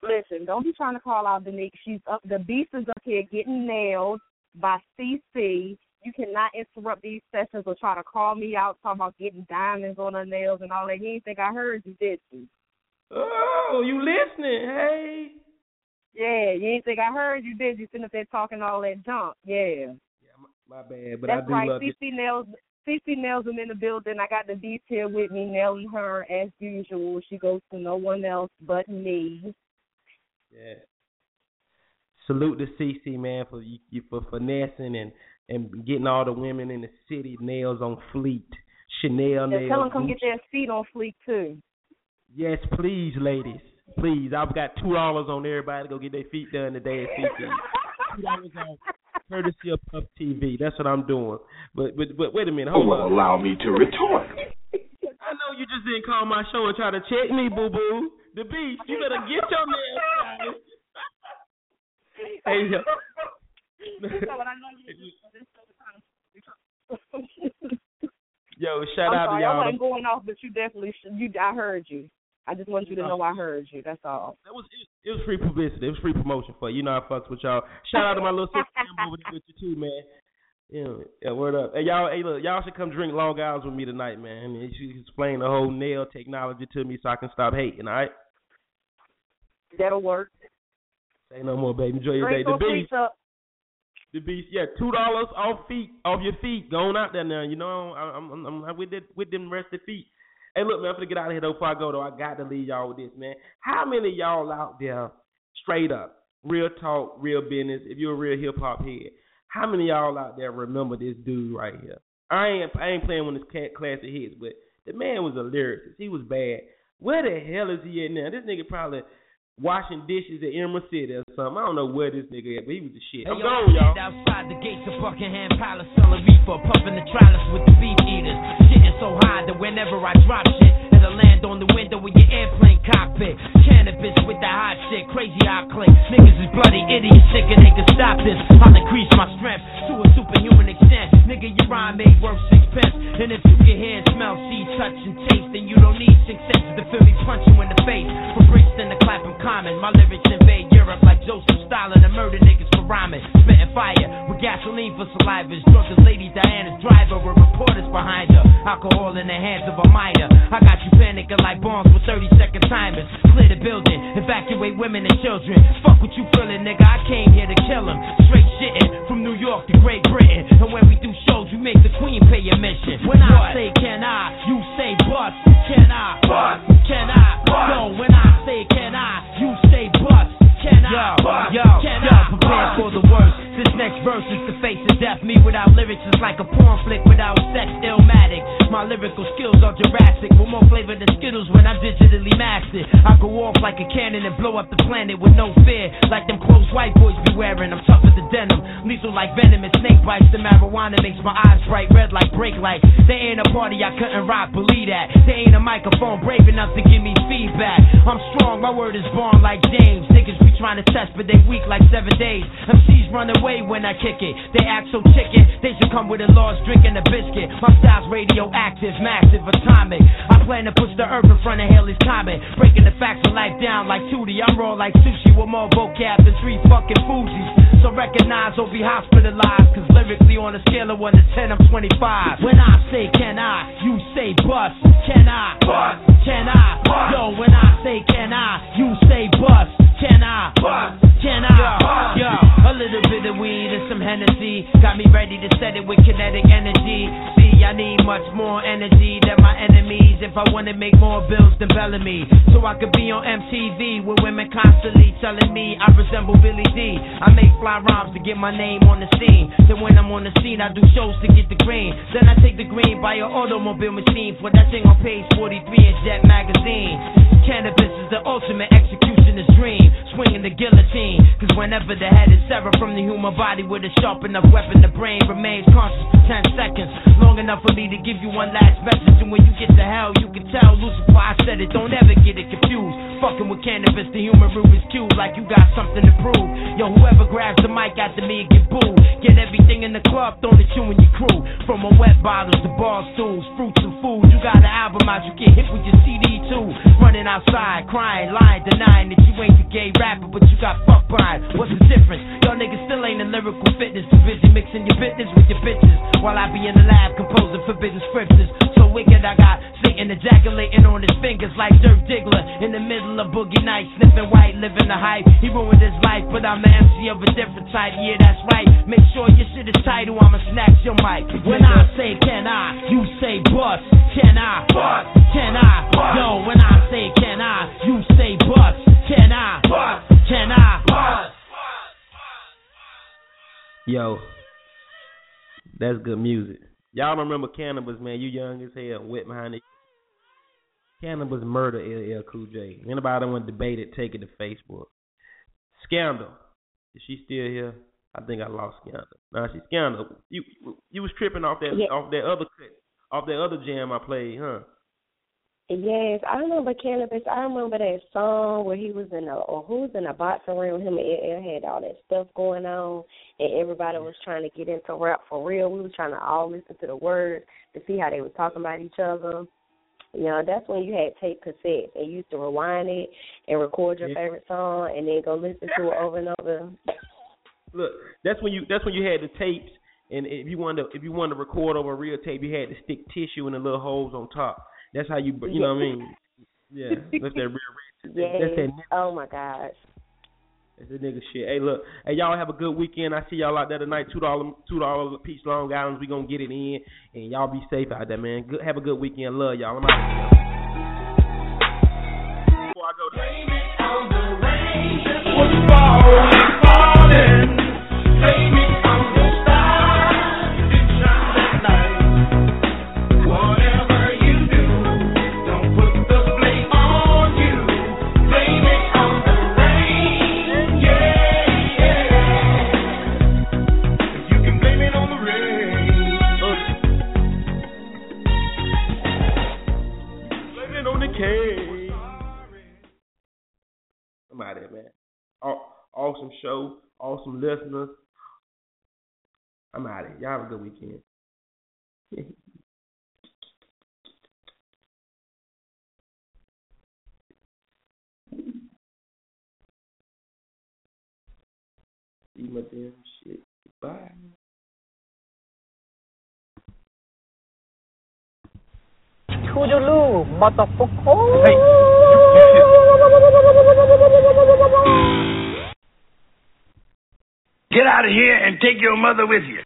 Listen, don't be trying to call out Danique. She's up. The beast is up here getting nailed by CC. You cannot interrupt these sessions or try to call me out talking about getting diamonds on her nails and all that. You ain't think I heard you, did you? Oh, you listening? Hey. Yeah, you ain't think I heard you, did you? Sitting up there talking all that junk. Yeah. Yeah, My bad, but That's I do right. love. CC nails. CC nails them in the building. I got the here with me, nailing her as usual. She goes to no one else but me. Yeah. Salute to CC man for you, for finessing and and getting all the women in the city nails on fleet. Chanel nails. tell them come get their feet on fleet too. Yes, please, ladies. Please. I've got two dollars on everybody to go get their feet done today at CC. Two dollars on courtesy of Puff TV. That's what I'm doing. But but but wait a minute, oh, hold Well, on. allow me to retort. I know you just didn't call my show and try to check me, boo boo. The beast, you better get your man. hey, yo. Yo, shout I'm out sorry, to y'all. wasn't going off, but you definitely. You, I heard you. I just want you to know I heard you. That's all. That was it was free publicity. It was free promotion for you. You know I fucks with y'all. Shout out to my little sister over there with you too, man. Yeah, yeah, word up. Hey y'all, hey look, y'all should come drink Long Island with me tonight, man. And she explain the whole nail technology to me so I can stop hating. All right. That'll work. Say no more, baby. Enjoy your Drink day. The beast. up. The beast. Yeah, two dollars off feet, off your feet. Going out there now. You know, I- I'm, I'm, I'm with it, with them rested feet. Hey, look, man, I'm gonna get out of here though. Before I go though, I got to leave y'all with this, man. How many of y'all out there, straight up, real talk, real business? If you're a real hip hop head, how many of y'all out there remember this dude right here? I ain't, I ain't playing when this cat classic hits, but the man was a lyricist. He was bad. Where the hell is he at now? This nigga probably washing dishes at Emerald City or something. I don't know where this nigga at, but he was the shit. I'm Hey, gone, y'all. Outside the gates of Buckingham Palace, selling reefer, pumping the trellis with the beef eaters. So high that whenever I drop shit, it'll land on the window of your airplane cockpit. Canibus with the hot shit, crazy I click. Niggas is bloody idiots, sick and they can stop this. I'll increase my strength to a superhuman. Nigga, your rhyme ain't worth sixpence. And if you can hear, smell, see, touch, and taste, then you don't need six senses to feel me punch you in the face. From Brixton to Clapham Common, my lyrics invade Europe like Joseph Stalin and murder niggas for rhyming, spitting fire with gasoline for salivas. Drunk as Lady Diana's driver with reporters behind her. Alcohol in the hands of a minor. I got you panicking like bombs with 30 second timers. Clear the building, evacuate women and children. Fuck what you feeling, nigga. I came here to kill him. Straight shitting from New York to Great Britain. And when we do we make the queen pay admission. When I say can I, you say bust. Can I? Bust. Can I? Bust. Yo, when I say can I, you say bust. Can I? Yo, yo, can yo, I? prepare for the worst. This next verse is the face of death. Me without lyrics is like a porn flick without sex, illmatic. My lyrical skills are Jurassic, with more flavor than Skittles when I'm digitally mastered. I go off like a cannon and blow up the planet with no fear, like them close white boys be wearing. I'm tougher than denim, lethal like venom and snake bites. The marijuana makes my eyes bright red like brake lights. There ain't a party I couldn't rock, believe that. There ain't a microphone brave enough to give me feedback. I'm strong, my word is born like James. Niggas be trying to test, but they weak like seven days. MCs run away when I kick it. They act so chicken, they should come with a large drink and a biscuit. My style's radioactive, massive, atomic. I plan to push the earth in front of Halley's Comet. Breaking the facts of life down like 2D. I'm raw like sushi with more vocab than three fucking Fugees. So recognize or be hospitalized. Cause lyrically on a scale of 1 to 10, I'm 25. When I say can I, you say bust. Can I? Bust. Can I? Bust. Yo, when I say can I, you say bust. Can I? Bust. Can I? Bust. Yo, a little bit of weed and some Hennessy. Got me ready to set it with kinetic energy. See, I need much more energy than my enemies if I wanna make more bills than Bellamy. So I could be on MTV with women constantly telling me I resemble Billy Dee. I make fly rhymes to get my name on the scene. Then when I'm on the scene, I do shows to get the green. Then I take the green, buy an automobile machine. for that thing on page 43 in Jet Magazine. Canibus is the ultimate executionist dream. Swinging the guillotine. Cause whenever the head is severed from the human body with a sharp enough weapon, the brain remains conscious for 10 seconds. Long enough for me to give you one last message. And when you get to hell, you can tell Lucifer, I said it. Don't ever get it confused. Fucking with Canibus, the human Rubik's Cube, like you got something to prove. Yo, whoever grabs the mic after me get booed. Get everything in the club, thrown at you and your crew. From my wet bottles to bar stools, fruits and food. You got an album out, you get hit with your CD too. Running outside, crying, lying, denying that you ain't the gay rapper, but you got fucked by. What's the difference? Y'all niggas still ain't in lyrical fitness. Too busy mixing your business with your bitches. While I be in the lab composing forbidden scriptures. So wicked, I got Satan ejaculating on his fingers like Dirk Diggler. In the middle of Boogie Nights, sniffing white, living the hype. He ruined his life, but I'm the MC of a different type. Yeah, that's right. Make sure your shit is tight or I'ma snatch your mic. When I say can I, you say bust. Can I? Bust. Can I? Bust. Yo, when I say can I, you say bust. Can I? Bust. Can I? Bust. Yo, that's good music. Y'all don't remember Canibus, man. You young as hell, wet behind it. Canibus murder LL Cool J. Anybody want to debate it, take it to Facebook. Scandal. Is she still here? I think I lost Scandal. Nah, she Scandal. You you was tripping off that Yeah. off that other cut, off that other jam I played, huh? Yes, I remember Canibus. I remember that song where he was in a or who was in a boxing ring with him and LL had all that stuff going on and everybody was trying to get into rap for real. We was trying to all listen to the words to see how they was talking about each other. You know, that's when you had tape cassettes and you used to rewind it and record your Yeah. favorite song and then go listen to it over and over. Look, that's when you that's when you had the tapes, and if you wanted to, if you wanted to record over a real tape, you had to stick tissue in the little holes on top. That's how you you know what I mean? Yeah, that's that real rich. Yes. That's that Oh my gosh. that's that nigga shit. Hey, look, hey y'all have a good weekend. I see y'all out there tonight. Two dollar two dollar piece Long Island. We gonna get it in, and y'all be safe out there, man. Good, have a good weekend. Love y'all. I'm out. Before I go to I'm out there, man. Awesome show, awesome listeners. I'm out of here. Y'all have a good weekend. see my damn shit. Bye. Toodaloo, motherfucker. Hey, Get out of here and take your mother with you.